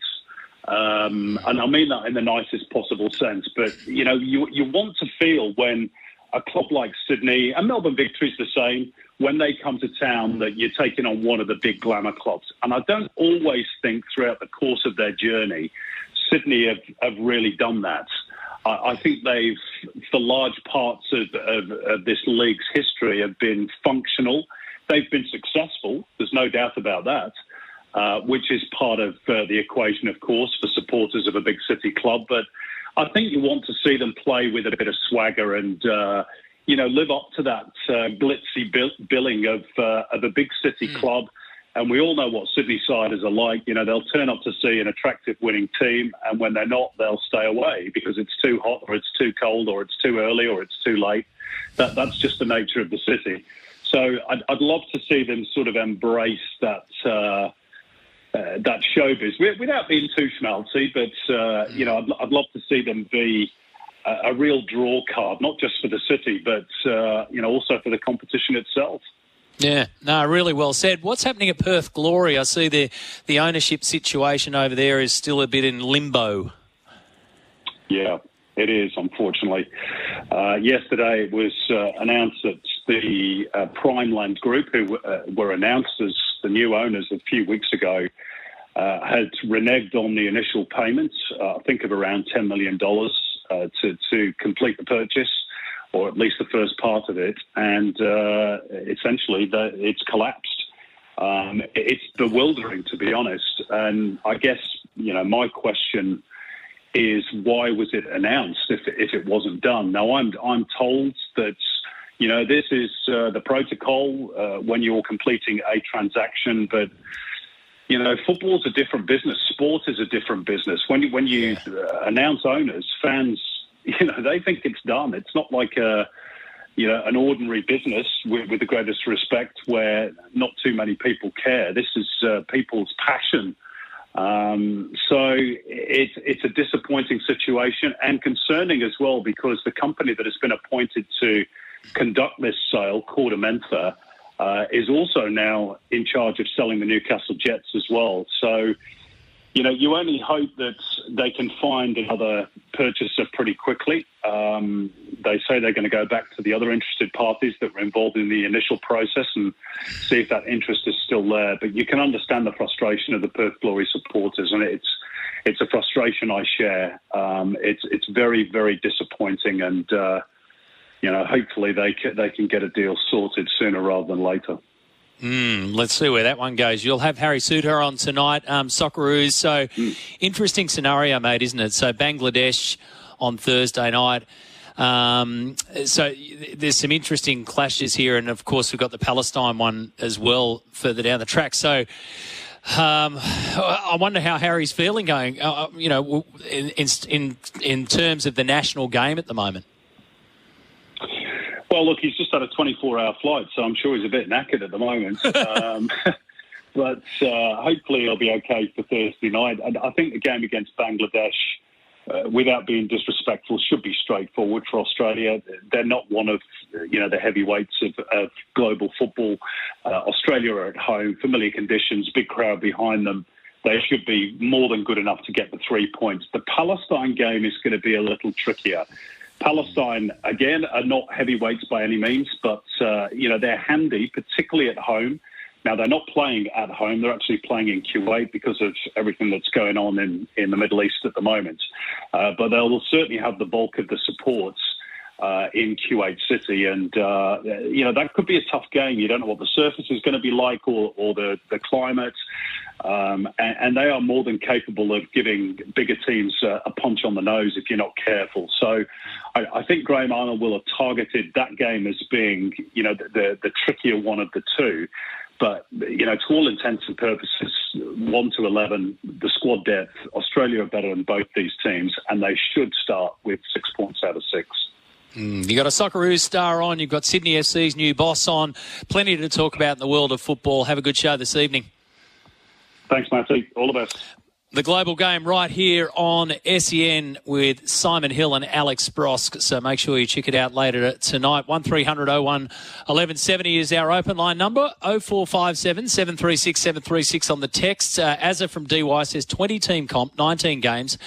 Um, and I mean that in the nicest possible sense. But you know, you you want to feel when a club like Sydney and Melbourne Victory's the same when they come to town that you're taking on one of the big glamour clubs. And I don't always think throughout the course of their journey, Sydney have, have really done that. I, I think they've, for large parts of, of, of this league's history, have been functional. They've been successful. There's no doubt about that. Uh, which is part of uh, the equation, of course, for supporters of a big city club. But I think you want to see them play with a bit of swagger and. Uh, you know, live up to that uh, glitzy billing of uh, of a big city mm. club. And we all know what Sydney siders are like. You know, they'll turn up to see an attractive winning team, and when they're not, they'll stay away because it's too hot, or it's too cold, or it's too early, or it's too late. That that's just the nature of the city. So I'd, I'd love to see them sort of embrace that. Uh, uh, that showbiz without being too schmaltzy, but uh, you know, I'd, I'd, love to see them be a, a, real draw card, not just for the city, but uh, you know, also for the competition itself. Yeah, no, really well said. What's happening at Perth Glory? I see the the ownership situation over there is still a bit in limbo. Yeah, it is, unfortunately. Uh, yesterday it was uh, announced that the uh, Primeland Group, who uh, were announced as the new owners a few weeks ago, uh, had reneged on the initial payments, uh, I think of around $10 million to, to complete the purchase, or at least the first part of it, and essentially the, it's collapsed. Um, it's bewildering, to be honest. And I guess, you know, my question is why was it announced if, if it wasn't done? Now, I'm, I'm told that, you know, this is uh, the protocol uh, when you're completing a transaction, but, you know, football's a different business. Sport is a different business. When you, when you yeah. uh, announce owners, fans, you know, they think it's done. It's not like a, you know, an ordinary business with, with the greatest respect where not too many people care. This is uh, people's passion um, so it's it's a disappointing situation and concerning as well because the company that has been appointed to conduct this sale, KordaMentha, uh, is also now in charge of selling the Newcastle Jets as well. So you know, you only hope that they can find another purchaser pretty quickly. Um, they say they're going to go back to the other interested parties that were involved in the initial process and see if that interest is still there. But you can understand the frustration of the Perth Glory supporters, and it's it's a frustration I share. Um, it's it's very very disappointing, and uh, you know, hopefully they can, they can get a deal sorted sooner rather than later. Mm, let's see where that one goes. You'll have Harry Souttar on tonight, um, Socceroos. So, mm. interesting scenario, mate, isn't it? So, Bangladesh on Thursday night. Um, so there's some interesting clashes here, and of course we've got the Palestine one as well further down the track. So um, I wonder how Harry's feeling going. Uh you know, in, in in terms of the national game at the moment. Well, look, he's just had a 24-hour flight, so I'm sure he's a bit knackered at the moment. um, but uh, hopefully he'll be okay for Thursday night. And I think the game against Bangladesh, uh, without being disrespectful, should be straightforward for Australia. They're not one of you know the heavyweights of, of global football. Uh, Australia are at home, familiar conditions, big crowd behind them. They should be more than good enough to get the three points. The Palestine game is going to be a little trickier. Palestine, again, are not heavyweights by any means, but, uh, you know, they're handy, particularly at home. Now, they're not playing at home. They're actually playing in Kuwait because of everything that's going on in, in the Middle East at the moment. Uh, but they'll certainly have the bulk of the supports uh, in Kuwait City. And, uh, you know, that could be a tough game. You don't know what the surface is going to be like or, or the, the climate. Um, and, and, they are more than capable of giving bigger teams uh, a punch on the nose if you're not careful. So I, I, think Graham Arnold will have targeted that game as being, you know, the, the, the trickier one of the two. But, you know, to all intents and purposes, 1 to 11, the squad depth, Australia are better than both these teams, and they should start with six points out of six. Mm, you got a Socceroos star on. You've got Sydney FC's new boss on. Plenty to talk about in the world of football. Have a good show this evening. Thanks, Matty. All the best. The global game right here on SEN with Simon Hill and Alex Brosque. So make sure you check it out later tonight. 1300 01 1170 is our open line number. 0457 736 736 on the text. Uh, Azza from DY says 20 team comp, 19 games,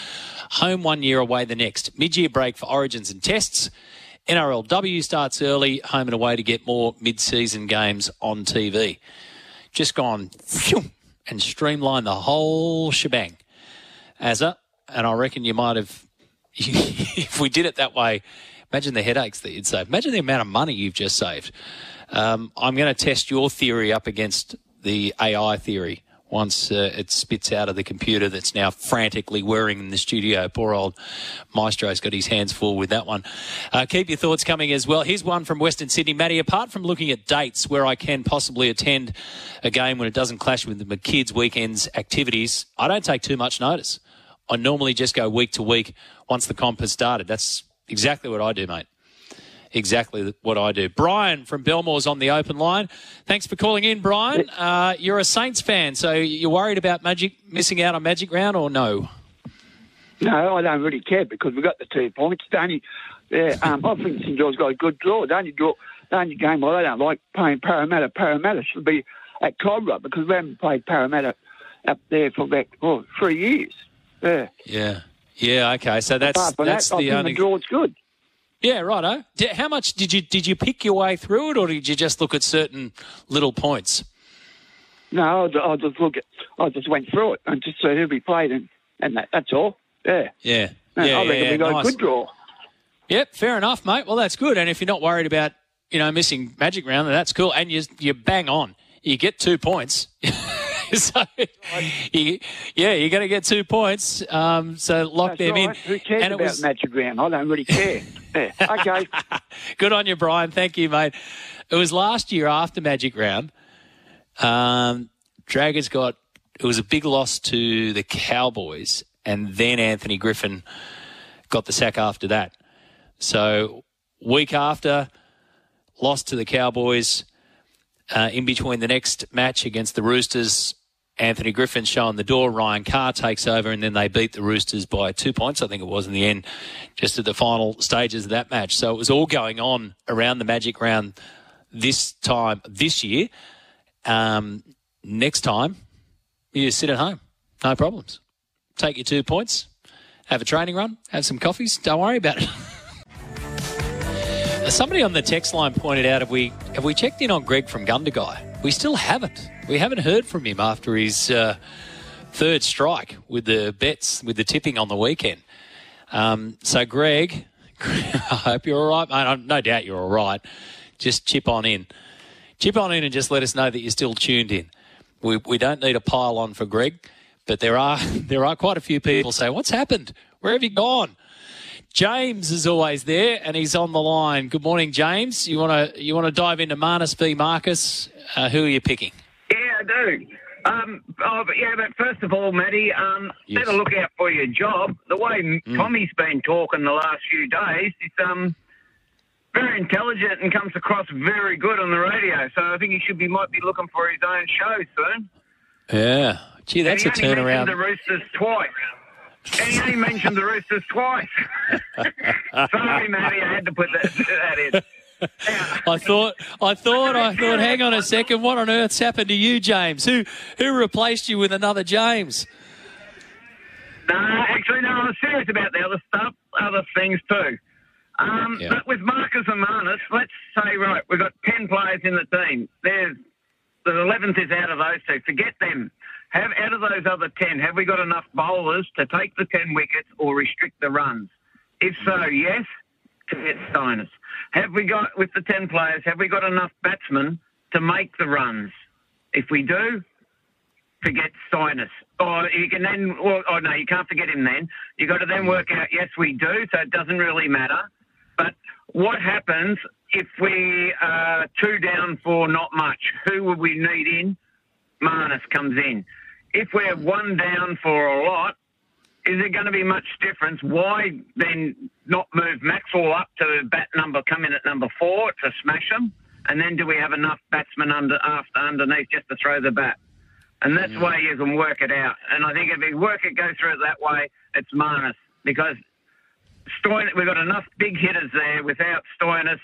home one year, away the next. Mid year break for origins and tests. NRLW starts early, home and away to get more mid season games on TV. Just gone. And streamline the whole shebang. As a, and I reckon you might have, if we did it that way, imagine the headaches that you'd save. Imagine the amount of money you've just saved. Um, I'm going to test your theory up against the AI theory. Once uh, it spits out of the computer that's now frantically whirring in the studio. Poor old Maestro's got his hands full with that one. Uh, keep your thoughts coming as well. Here's one from Western Sydney. Matty, apart from looking at dates where I can possibly attend a game when it doesn't clash with my kids' weekends activities, I don't take too much notice. I normally just go week to week once the comp has started. That's exactly what I do, mate exactly what I do. Brian from Belmore's on the open line. Thanks for calling in, Brian. Uh, you're a Saints fan, so you're worried about Magic missing out on Magic Round or no? No, I don't really care because we got the two points. The only, yeah, um, I think St George's got a good draw. The only draw, the only game I don't like playing Parramatta. Parramatta should be at Kogarah because we haven't played Parramatta up there for about oh, three years. Yeah. Yeah. Yeah. Okay. So that's that's that, the only the draw's good. Yeah, righto. How much did you did you pick your way through it, or did you just look at certain little points? No, I just look at. I just went through it and just see who we played, and and that, that's all. Yeah. Yeah. yeah I reckon yeah, we got nice. a good draw. Yep, fair enough, mate. Well, that's good. And if you're not worried about you know missing Magic Round, then that's cool. And you you bang on. You get two points. so, you, yeah, you're going to get two points. Um, so lock That's them right. in. Who cares and about was, Magic Round? I don't really care. yeah. Okay. Good on you, Brian. Thank you, mate. It was last year after Magic Round. Um, Dragons got it was a big loss to the Cowboys, and then Anthony Griffin got the sack after that. So week after, lost to the Cowboys. Uh, in between the next match against the Roosters, Anthony Griffin showing the door. Ryan Carr takes over, and then they beat the Roosters by two points, I think it was in the end, just at the final stages of that match. So it was all going on around the Magic Round this time this year. Um, next time, you sit at home, no problems. Take your two points, have a training run, have some coffees. Don't worry about it. Somebody on the text line pointed out: Have we have we checked in on Greg from Gundagai? We still haven't. We haven't heard from him after his uh, third strike with the bets with the tipping on the weekend. Um, so, Greg, I hope you're all right, mate. No doubt you're all right. Just chip on in, chip on in, and just let us know that you're still tuned in. We we don't need a pile on for Greg, but there are there are quite a few people say, "What's happened? Where have you gone?" James is always there, and he's on the line. Good morning, James. You want to you want to dive into Marnus v Marcus? Uh, who are you picking? Yeah, I do. Um, oh, but yeah, but first of all, Matty, um, Yes. better look out for your job. The way Mm. Tommy's been talking the last few days, it's um very intelligent and comes across very good on the radio. So I think he should be might be looking for his own show soon. Yeah, gee, that's a and he only turnaround. mentioned the Roosters twice. And he only mentioned the Roosters twice. Sorry, Matty, I had to put that, that in. I thought, I thought, I thought. Hang on a second. What on earth's happened to you, James? Who who replaced you with another James? No, actually, no, I'm serious about the other stuff, other things too. Um, Yeah. But with Marcus and Marnus, let's say, right, we've got 10 players in the team. There's The 11th is out of those two. Forget them. Have Out of those other 10, have we got enough bowlers to take the 10 wickets or restrict the runs? If so, yes, forget Stoinis. Have we got, with the 10 players, have we got enough batsmen to make the runs? If we do, forget Stoinis. Or you can then, well, oh no, you can't forget him then. You've got to then work out, yes, we do, so it doesn't really matter. But what happens if we are two down for not much? Who would we need in? Marnus comes in. If we're one down for a lot, is there going to be much difference? Why then not move Maxwell up to bat number, come in at number four to smash them? And then do we have enough batsmen under after underneath just to throw the bat? And that's mm. the way you can work it out. And I think if you work it, go through it that way, it's Marnus because we've got enough big hitters there without Stoinis,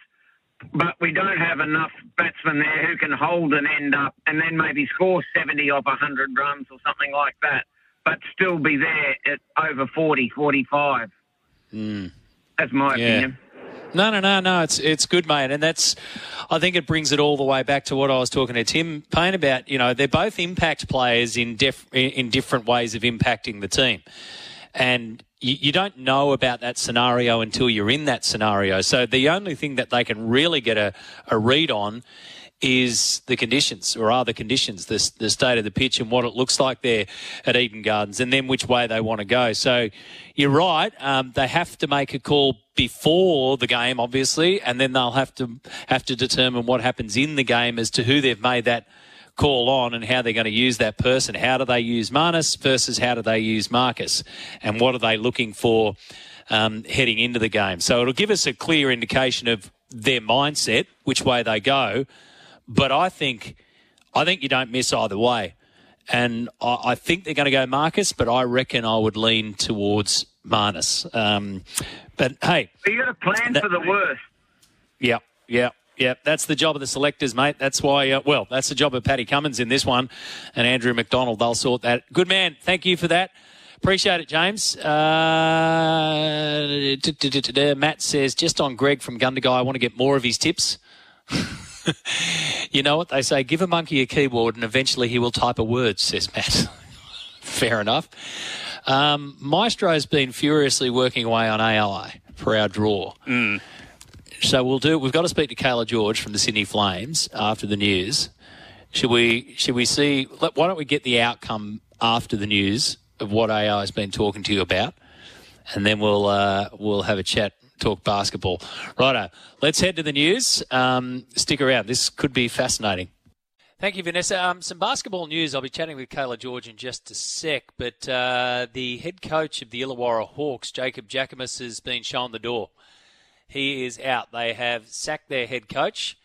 but we don't have enough batsmen there who can hold an end up and then maybe score 70 off 100 runs or something like that, but still be there at over 40, 45. Mm. That's my Yeah. opinion. No, no, no, no. It's it's good, mate, and that's. I think it brings it all the way back to what I was talking to Tim Paine about. You know, they're both impact players in def, in different ways of impacting the team, and you, you don't know about that scenario until you're in that scenario. So the only thing that they can really get a, a read on is the conditions, or are the conditions, the, the state of the pitch and what it looks like there at Eden Gardens, and then which way they want to go. So you're right. Um, they have to make a call before the game, obviously, and then they'll have to have to determine what happens in the game as to who they've made that call on and how they're going to use that person. How do they use Marnus versus how do they use Marcus, and what are they looking for um, heading into the game? So it'll give us a clear indication of their mindset, which way they go. But I think, I think you don't miss either way. And I, I think they're going to go Marcus, but I reckon I would lean towards Marnus. Um, but hey, you got a plan that, for the worst. Yeah, yeah. Yeah, that's the job of the selectors, mate. That's why, uh, well, that's the job of Paddy Cummins in this one and Andrew McDonald. They'll sort that. Good man. Thank you for that. Appreciate it, James. Uh, Matt says, just on Greg from Gundagai, I want to get more of his tips. you know what they say? Give a monkey a keyboard and eventually he will type a word, says Matt. Fair enough. Um, Maestro's been furiously working away on AI for our draw. Mm. So we'll do. We've got to speak to Cayla George from the Sydney Flames after the news. Should we? Should we see? Why don't we get the outcome after the news of what AI has been talking to you about, and then we'll uh, we'll have a chat talk basketball. Righto, let's head to the news. Um, stick around. This could be fascinating. Thank you, Vanessa. Um, some basketball news. I'll be chatting with Cayla George in just a sec, but uh, the head coach of the Illawarra Hawks, Jacob Jackomas, has been shown the door. He is out. They have sacked their head coach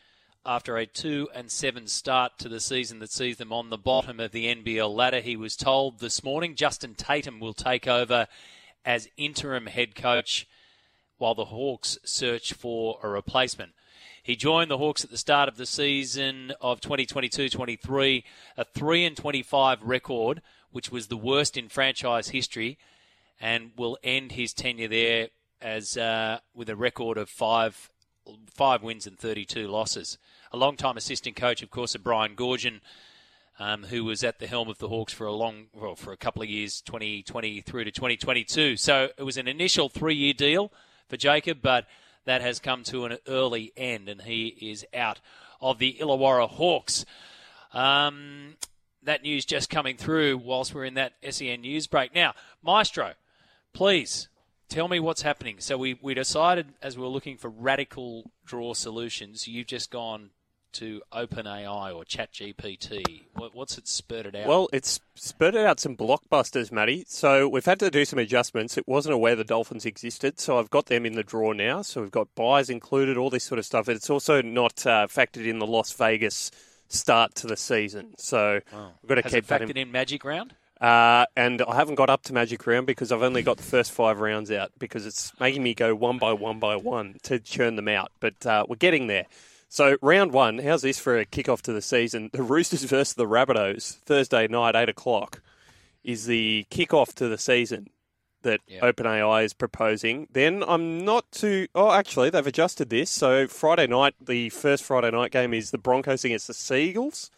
after a 2 and 7 start to the season that sees them on the bottom of the NBL ladder. He was told this morning Justin Tatum will take over as interim head coach while the Hawks search for a replacement. He joined the Hawks at the start of the season of 2022-23, a 3 and 25 record, which was the worst in franchise history, and will end his tenure there as uh, with a record of five five wins and 32 losses. A long-time assistant coach, of course, of Brian Goorjian, um, who was at the helm of the Hawks for a long, well, for a couple of years, 2020 through to 2022. So it was an initial three-year deal for Jacob, but that has come to an early end, and he is out of the Illawarra Hawks. Um, that news just coming through whilst we're in that SEN news break. Now, Maestro, please tell me what's happening. So we, we decided as we were looking for radical draw solutions, you've just gone to OpenAI or ChatGPT? What, what's it spurted out? Well, it's spurted out some blockbusters, Matty. So we've had to do some adjustments. It wasn't aware the Dolphins existed, so I've got them in the draw now. So we've got byes included, all this sort of stuff. It's also not uh, factored in the Las Vegas start to the season. So wow. we've got to Has keep it that factored in. in Magic Round? Uh, and I haven't got up to Magic Round because I've only got the first five rounds out because it's making me go one by one by one to churn them out. But uh, we're getting there. So round one, how's this for a kickoff to the season? The Roosters versus the Rabbitohs Thursday night, eight o'clock, is the kickoff to the season that Yep. OpenAI is proposing. Then I'm not too. Oh, actually, they've adjusted this. So Friday night, the first Friday night game is the Broncos against the Sea Eagles.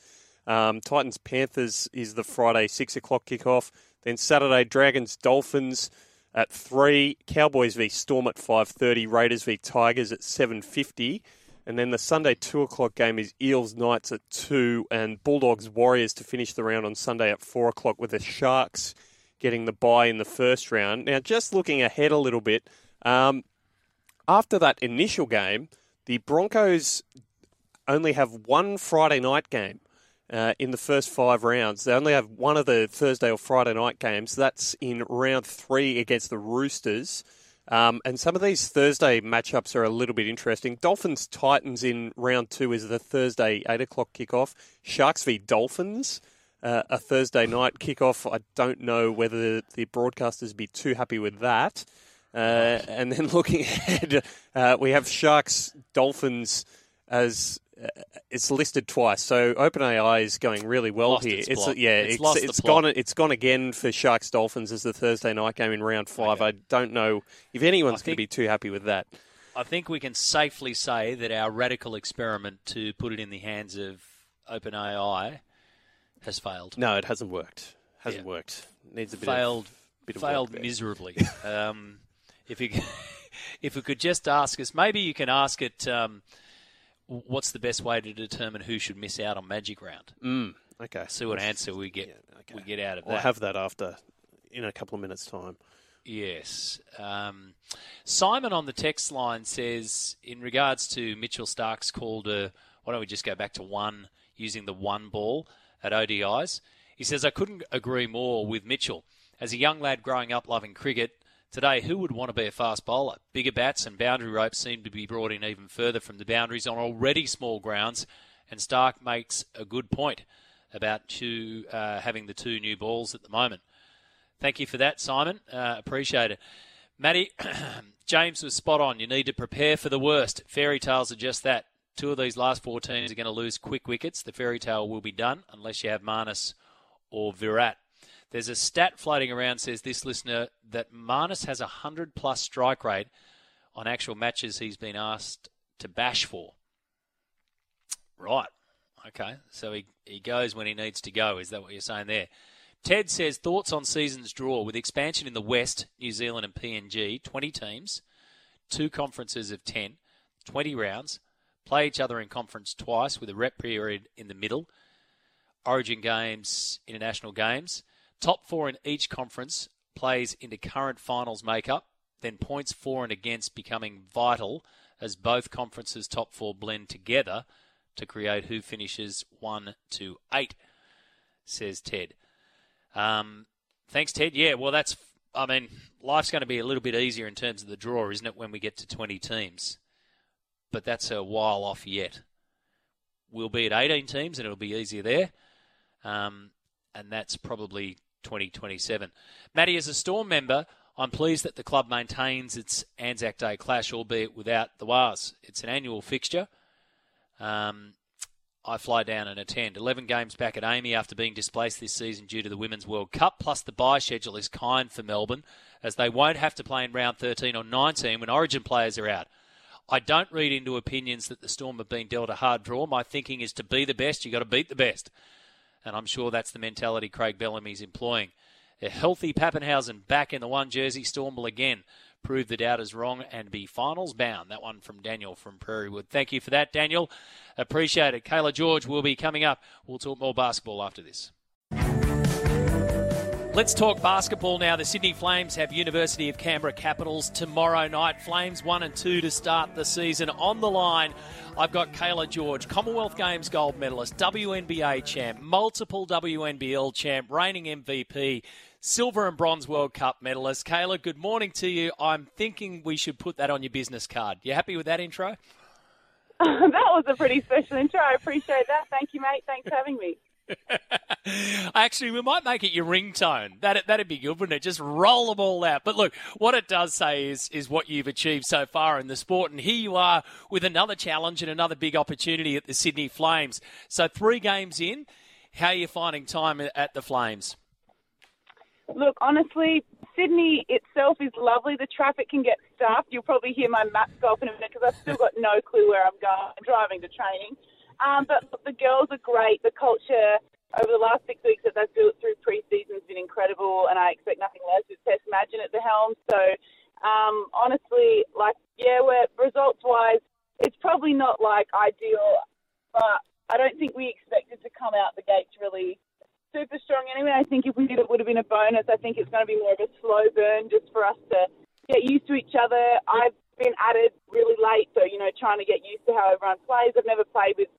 Um, Titans Panthers is the Friday six o'clock kickoff. Then Saturday Dragons Dolphins at three. Cowboys v Storm at five thirty. Raiders v Tigers at seven fifty. And then the Sunday two o'clock game is Eels Knights at two, and Bulldogs Warriors to finish the round on Sunday at four o'clock with the Sharks getting the bye in the first round. Now, just looking ahead a little bit, um, after that initial game, the Broncos only have one Friday night game uh, in the first five rounds. They only have one of the Thursday or Friday night games. That's in round three against the Roosters. Um, and some of these Thursday matchups are a little bit interesting. Dolphins Titans in round two is the Thursday eight o'clock kickoff. Sharks v Dolphins, uh, a Thursday night kickoff. I don't know whether the broadcasters be too happy with that. Uh, and then looking ahead, uh, we have Sharks Dolphins as it's listed twice. So OpenAI is going really well Lost here. its It's yeah, It's it's it's plot. gone it's gone again for Sharks Dolphins as the Thursday night game in round five. I don't know if anyone's going to be too happy with that. I think we can safely say that our radical experiment to put it in the hands of OpenAI has failed. No, it hasn't worked. Hasn't worked. Needs a bit failed. of bit of failed miserably. um, if you if we could just ask us, maybe you can ask it. Um, what's the best way to determine who should miss out on Magic Round? Mm, okay. See what answer we get. Yeah, okay. We get out of I'll have that after in a couple of minutes' time. Yes. Um, Simon on the text line says, in regards to Mitchell Starc's call to, why don't we just go back to one, using the one ball at ODIs? He says, I couldn't agree more with Mitchell. As a young lad growing up loving cricket, today who would want to be a fast bowler? Bigger bats and boundary ropes seem to be brought in even further from the boundaries on already small grounds, and Starc makes a good point about two, uh, having the two new balls at the moment. Thank you for that, Simon. Uh, appreciate it. Matty, James was spot on. You need to prepare for the worst. Fairy tales are just that. Two of these last four teams are going to lose quick wickets. The fairy tale will be done unless you have Marnus or Virat. There's a stat floating around says this listener that Marnus has a 100 plus strike rate on actual matches he's been asked to bash for. Right. Okay. So he, he goes when he needs to go. Is that what you're saying there? Ted says thoughts on season's draw with expansion in the West, New Zealand and PNG, 20 teams, two conferences of 10, 20 rounds, play each other in conference twice with a rep period in the middle, origin games, international games, top four in each conference plays into current finals makeup, then points for and against becoming vital as both conferences' top four blend together to create who finishes 1 to 8, says Ted. Um, thanks, Ted. Yeah, well, that's. I mean, life's going to be a little bit easier in terms of the draw, isn't it, when we get to 20 teams? But that's a while off yet. We'll be at 18 teams and it'll be easier there. Um, and that's probably 2027. Matty, as a Storm member, I'm pleased that the club maintains its Anzac Day clash, albeit without the Wars. It's an annual fixture. Um, I fly down and attend. 11 games back at AAMI after being displaced this season due to the Women's World Cup, plus the bye schedule is kind for Melbourne, as they won't have to play in round 13 or 19 when Origin players are out. I don't read into opinions that the Storm have been dealt a hard draw. My thinking is to be the best, you've got to beat the best. And I'm sure that's the mentality Craig Bellamy's employing. A healthy Papenhuyzen back in the one jersey, Storm will again prove the doubters wrong and be finals bound. That one from Daniel from Prairie Wood. Thank you for that, Daniel. Appreciate it. Cayla George will be coming up. We'll talk more basketball after this. Let's talk basketball now. The Sydney Flames have University of Canberra Capitals tomorrow night. Flames 1 and 2 to start the season. On the line, I've got Cayla George, Commonwealth Games gold medalist, WNBA champ, multiple WNBL champ, reigning MVP, silver and bronze World Cup medalist. Cayla, good morning to you. I'm thinking we should put that on your business card. You happy with that intro? that was a pretty special intro. I appreciate that. Thank you, mate. Thanks for having me. Actually, we might make it your ringtone. That that'd be good, wouldn't it? Just roll them all out. But look, what it does say is is what you've achieved so far in the sport, and here you are with another challenge and another big opportunity at the Sydney Flames. So three games in, how are you finding time at the Flames? Look, honestly, Sydney itself is lovely. The traffic can get stuffed. You'll probably hear my maps go off in a minute because I've still got no clue where I'm going. I'm driving to training. Um, but the girls are great. The culture over the last six weeks that they've built through pre-season has been incredible, and I expect nothing less with Tess Madgen at the helm. So, um, honestly, like, yeah, we're results-wise, it's probably not like ideal, but I don't think we expected to come out the gates really super strong anyway. I think if we did, it would have been a bonus. I think it's going to be more of a slow burn just for us to get used to each other. I've been added really late, so you know, trying to get used to how everyone plays. I've never played with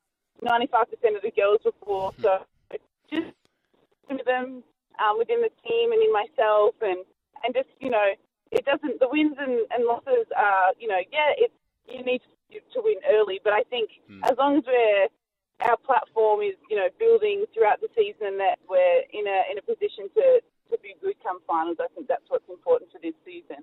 95% of the girls before, so just with them um, within the team and in myself, and and just you know, it doesn't. The wins and, and losses are, you know, yeah, it's you need to, to win early, but I think Hmm. as long as we're our platform is, you know, building throughout the season that we're in a in a position to to be good come finals. I think that's what's important for this season.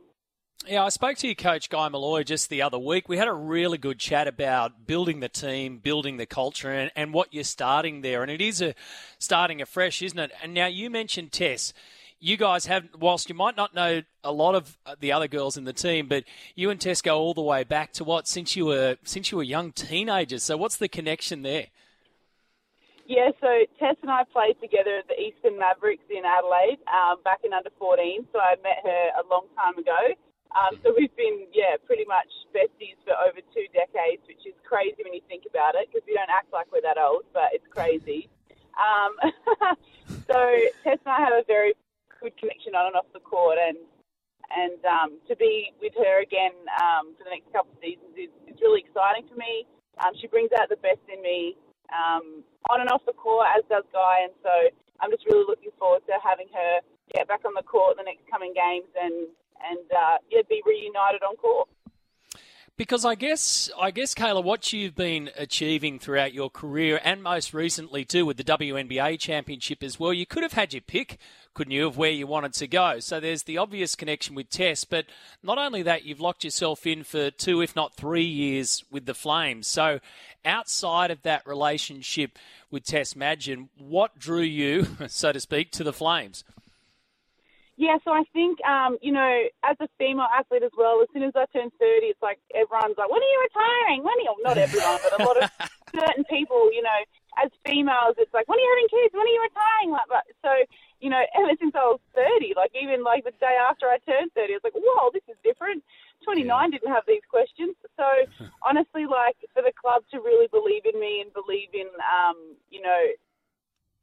Yeah, I spoke to your coach, Guy Molloy, just the other week. We had a really good chat about building the team, building the culture, and, and what you're starting there. And it is a starting afresh, isn't it? And now you mentioned Tess. You guys have, whilst you might not know a lot of uh, the other girls in the team, but you and Tess go all the way back to what since you were since you were young teenagers. So what's the connection there? Yeah, so Tess and I played together at the Eastern Mavericks in Adelaide um, back in under 14. So I met her a long time ago. Um, so we've been, yeah, pretty much besties for over two decades, which is crazy when you think about it, because we don't act like we're that old, but it's crazy. Um, so Tess and I have a very good connection on and off the court, and and um, to be with her again um, for the next couple of seasons is, is really exciting for me. Um, she brings out the best in me um, on and off the court, as does Guy, and so I'm just really looking forward to having her get back on the court the next coming games and and uh, yeah, be reunited on court. Because I guess, I guess, Cayla, what you've been achieving throughout your career, and most recently too with the WNBA Championship as well, you could have had your pick, couldn't you, of where you wanted to go? So there's the obvious connection with Tess, but not only that, you've locked yourself in for two, if not three years with the Flames. So outside of that relationship with Tess Madgen, what drew you, so to speak, to the Flames? Yeah, so I think, um, you know, as a female athlete as well, as soon as I turn 30, it's like everyone's like, when are you retiring? When are you, not everyone, but a lot of certain people, you know, as females, it's like, when are you having kids? When are you retiring? Like, but, so, you know, ever since I was 30, like even like the day after I turned 30, I was like, whoa, this is different. 29 didn't have these questions. So honestly, like for the club to really believe in me and believe in, um, you know,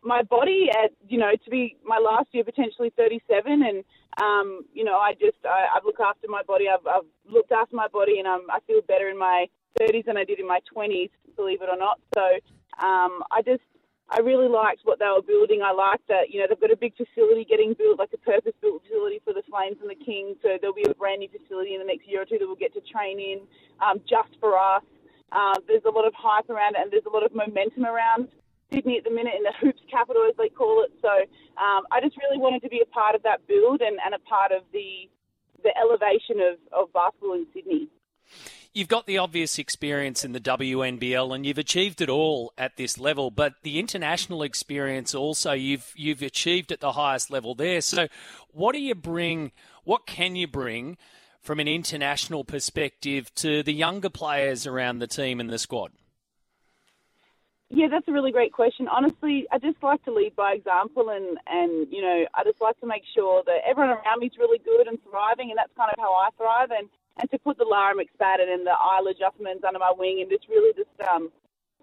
my body at you know to be my last year potentially 37 and um you know i just I, i've looked after my body I've, I've looked after my body and um, i feel better in my 30s than i did in my 20s believe it or not so um i just I really liked what they were building. I liked that, you know, they've got a big facility getting built, like a purpose built facility for the Flames and the Kings. So there'll be a brand new facility in the next year or two that we'll get to train in um, just for us. Uh, there's a lot of hype around it and there's a lot of momentum around Sydney at the minute in the hoops capital, as they call it. So um, I just really wanted to be a part of that build and, and a part of the the elevation of, of basketball in Sydney. You've got the obvious experience in the WNBL and you've achieved it all at this level, but the international experience also you've you've achieved at the highest level there. So what do you bring what can you bring from an international perspective to the younger players around the team and the squad? Yeah, that's a really great question. Honestly, I just like to lead by example, and and you know, I just like to make sure that everyone around me is really good and thriving, and that's kind of how I thrive. And and to put the Lara McSpadden and the Isla Juffermans under my wing, and just really just um,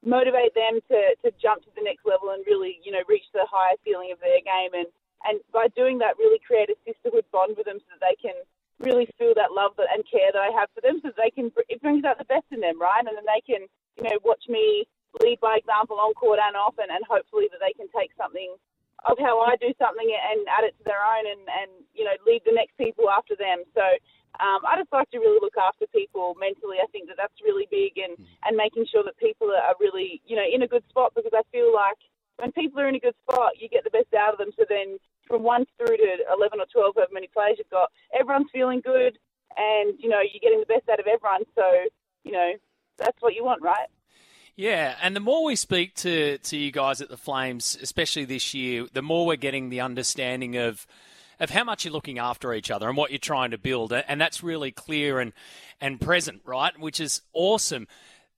motivate them to to jump to the next level and really you know reach the highest ceiling of their game, and and by doing that, really create a sisterhood bond with them so that they can really feel that love that, and care that I have for them, so that they can it brings out the best in them, right? And then they can you know watch me lead by example on court and off, and, and hopefully that they can take something of how I do something and add it to their own, and, and you know lead the next people after them. So um, I just like to really look after people mentally. I think that that's really big, and and making sure that people are really you know in a good spot because I feel like when people are in a good spot, you get the best out of them. So then from one through to eleven or twelve, however many players you've got, everyone's feeling good, and you know you're getting the best out of everyone. So you know that's what you want, right? Yeah, and the more we speak to, to you guys at the Flames, especially this year, the more we're getting the understanding of of how much you're looking after each other and what you're trying to build, and that's really clear and and present, right? Which is awesome.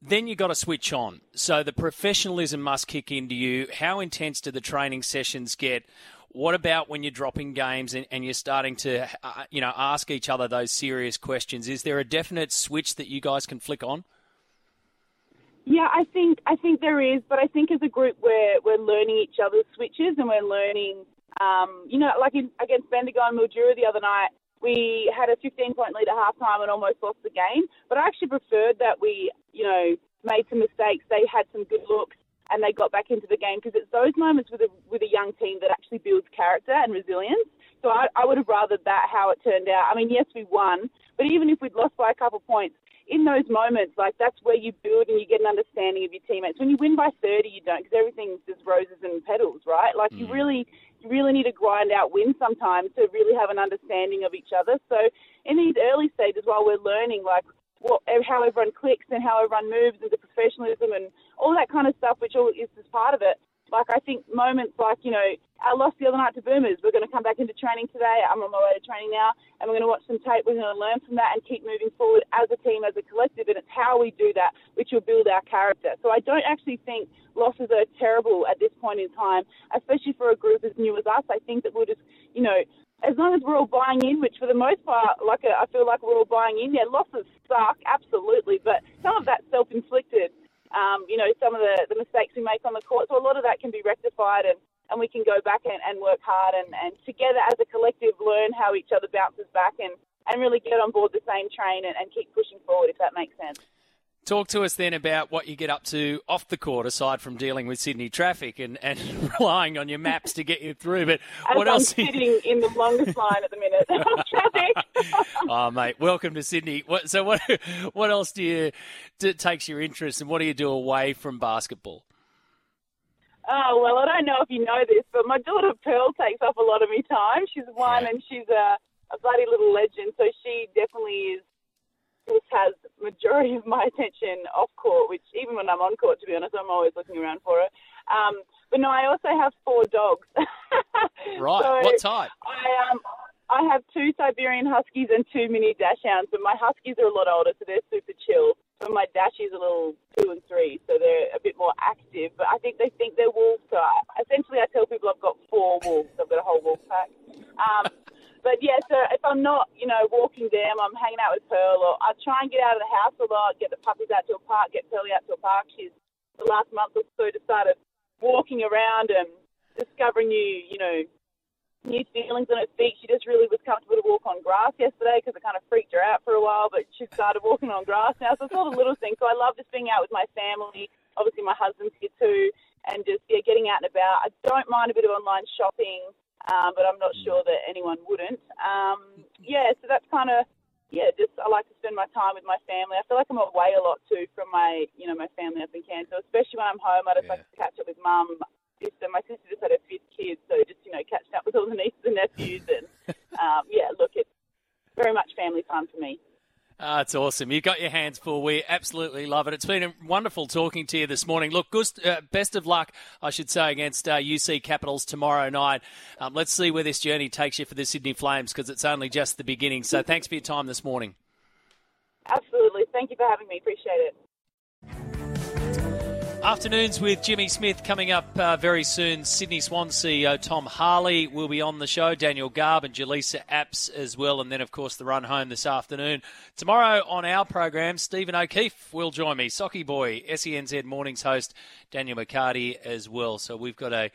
Then you got to switch on. So the professionalism must kick into you. How intense do the training sessions get? What about when you're dropping games and, and you're starting to, uh, you know, ask each other those serious questions? Is there a definite switch that you guys can flick on? Yeah, I think I think there is, but I think as a group we're we're learning each other's switches and we're learning. Um, you know, like in, against Bendigo and Mildura the other night, we had a 15 point lead at halftime and almost lost the game. But I actually preferred that we, you know, made some mistakes. They had some good looks and they got back into the game because it's those moments with a with a young team that actually builds character and resilience. So I, I would have rathered that how it turned out. I mean, yes, we won, but even if we'd lost by a couple points, in those moments, like that's where you build and you get an understanding of your teammates. When you win by 30, you don't because everything's just roses and petals, right? Like mm. you really, you really need to grind out wins sometimes to really have an understanding of each other. So in these early stages, while we're learning, like what, how everyone clicks and how everyone moves and the professionalism and all that kind of stuff, which all is just part of it. Like I think moments like you know I lost the other night to Boomers. We're going to come back into training today. I'm on my way to training now, and we're going to watch some tape. We're going to learn from that and keep moving forward as a team, as a collective. And it's how we do that which will build our character. So I don't actually think losses are terrible at this point in time, especially for a group as new as us. I think that we'll just, you know, as long as we're all buying in, which for the most part, like I feel like we're all buying in. Yeah, losses suck, absolutely, but some of that's self-inflicted. Um, you know, some of the, the mistakes we make on the court, so a lot of that can be rectified, and, and we can go back and, and work hard and, and together as a collective learn how each other bounces back and, and really get on board the same train and, and keep pushing forward, if that makes sense. Talk to us then about what you get up to off the court, aside from dealing with Sydney traffic and, and relying on your maps to get you through. But As what I'm else? sitting in the longest line at the minute traffic. oh, mate, welcome to Sydney. What, so, what what else do you do, takes your interest, and what do you do away from basketball? Oh well, I don't know if you know this, but my daughter Pearl takes up a lot of my time. She's one, and she's a, a bloody little legend. So she definitely is. Just has majority of my attention off court, which even when I'm on court, to be honest, I'm always looking around for her. Um, but no, I also have four dogs. Right. So what type? I um I have two Siberian Huskies and two mini Dachshunds, but my Huskies are a lot older, so they're super chill. But my Dashies are a little two and three, so they're a bit more active. But I think they think they're wolves. So I, essentially, I tell people I've got four wolves. I've got a whole wolf pack. Um, but yeah, so I'm not, you know, walking them, I'm hanging out with Pearl, or I try and get out of the house a lot, get the puppies out to a park, get Pearly out to a park. She's the last month or so just started walking around and discovering new, you know, new feelings on her feet. She just really was comfortable to walk on grass yesterday because it kind of freaked her out for a while, but she started walking on grass now. So it's all the little things. So I love just being out with my family. Obviously, my husband's here too, and just yeah, getting out and about. I don't mind a bit of online shopping, um, but I'm not sure that anyone wouldn't. Um, yeah, so that's kind of yeah. Just I like to spend my time with my family. I feel like I'm away a lot too from my you know my family up in. So especially when I'm home, I just like to catch up with mum, sister. My sister just had her fifth kid, so just you know catching up with all the nieces and nephews, and um, yeah, look, it's very much family fun for me. Ah, it's awesome. You've got your hands full. We absolutely love it. It's been wonderful talking to you this morning. Look, Gust, uh, best of luck, I should say, against uh, UC Capitals tomorrow night. Um, let's see where this journey takes you for the Sydney Flames because it's only just the beginning. So thanks for your time this morning. Absolutely, thank you for having me. Appreciate it. Afternoons with Jimmy Smith coming up uh, very soon. Sydney Swan CEO Tom Harley will be on the show. Daniel Garb and Jaleesa Apps as well. And then, of course, the run home this afternoon. Tomorrow on our program, Stephen O'Keefe will join me. Socky Boy, SENZ Mornings host, Daniel McCarty as well. So we've got a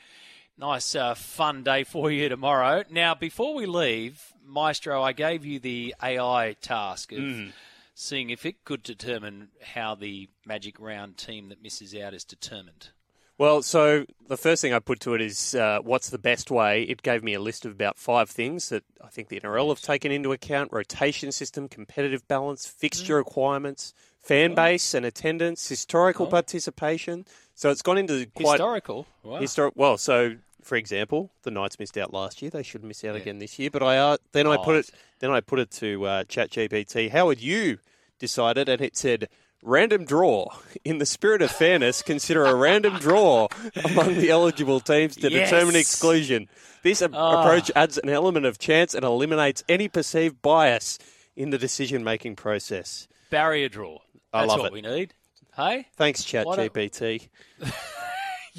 nice, uh, fun day for you tomorrow. Now, before we leave, Maestro, I gave you the AI task of Mm. Seeing if it could determine how the Magic Round team that misses out is determined. Well, so the first thing I put to it is uh, what's the best way? It gave me a list of about five things that I think the NRL have taken into account rotation system, competitive balance, fixture requirements, fan base and attendance, historical Oh. participation. So it's gone into quite. Historical? Wow. Historic. Well, so for example, the Knights missed out last year. They should miss out again this year. But I uh, then I Oh, put it then I put it to uh, ChatGPT. How would you decide it? And it said random draw. In the spirit of fairness, consider a random draw among the eligible teams to determine exclusion. This Ah. approach adds an element of chance and eliminates any perceived bias in the decision making process. Barrier draw. I love what it. we need. Hey? Thanks, ChatGPT.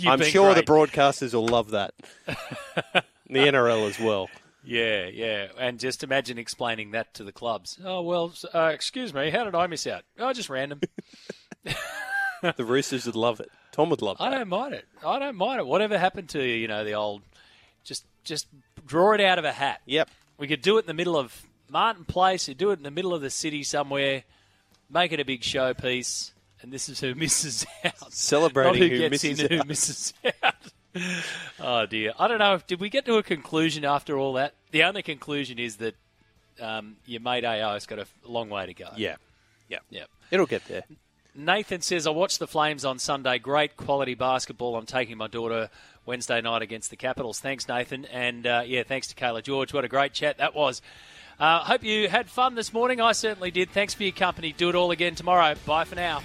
I'm sure the broadcasters will love that. the NRL as well. Yeah, yeah. And just imagine explaining that to the clubs. Oh, well, uh, excuse me, how did I miss out? Oh, just random. the Roosters would love it. Tom would love it. I don't mind it. I don't mind it. Whatever happened to you, you know, the old just just draw it out of a hat. Yep. We could do it in the middle of Martin Place, you do it in the middle of the city somewhere, make it a big showpiece, and this is who misses out. Celebrating who, who gets misses in, who misses out. oh dear. I don't know if did we get to a conclusion after all that? The only conclusion is that um, your mate AI has got a long way to go. Yeah. Yeah. Yeah. It'll get there. Nathan says, I watched the Flames on Sunday. Great quality basketball. I'm taking my daughter Wednesday night against the Capitals. Thanks, Nathan. And uh, yeah, thanks to Cayla George. What a great chat that was. Uh, hope you had fun this morning. I certainly did. Thanks for your company. Do it all again tomorrow. Bye for now.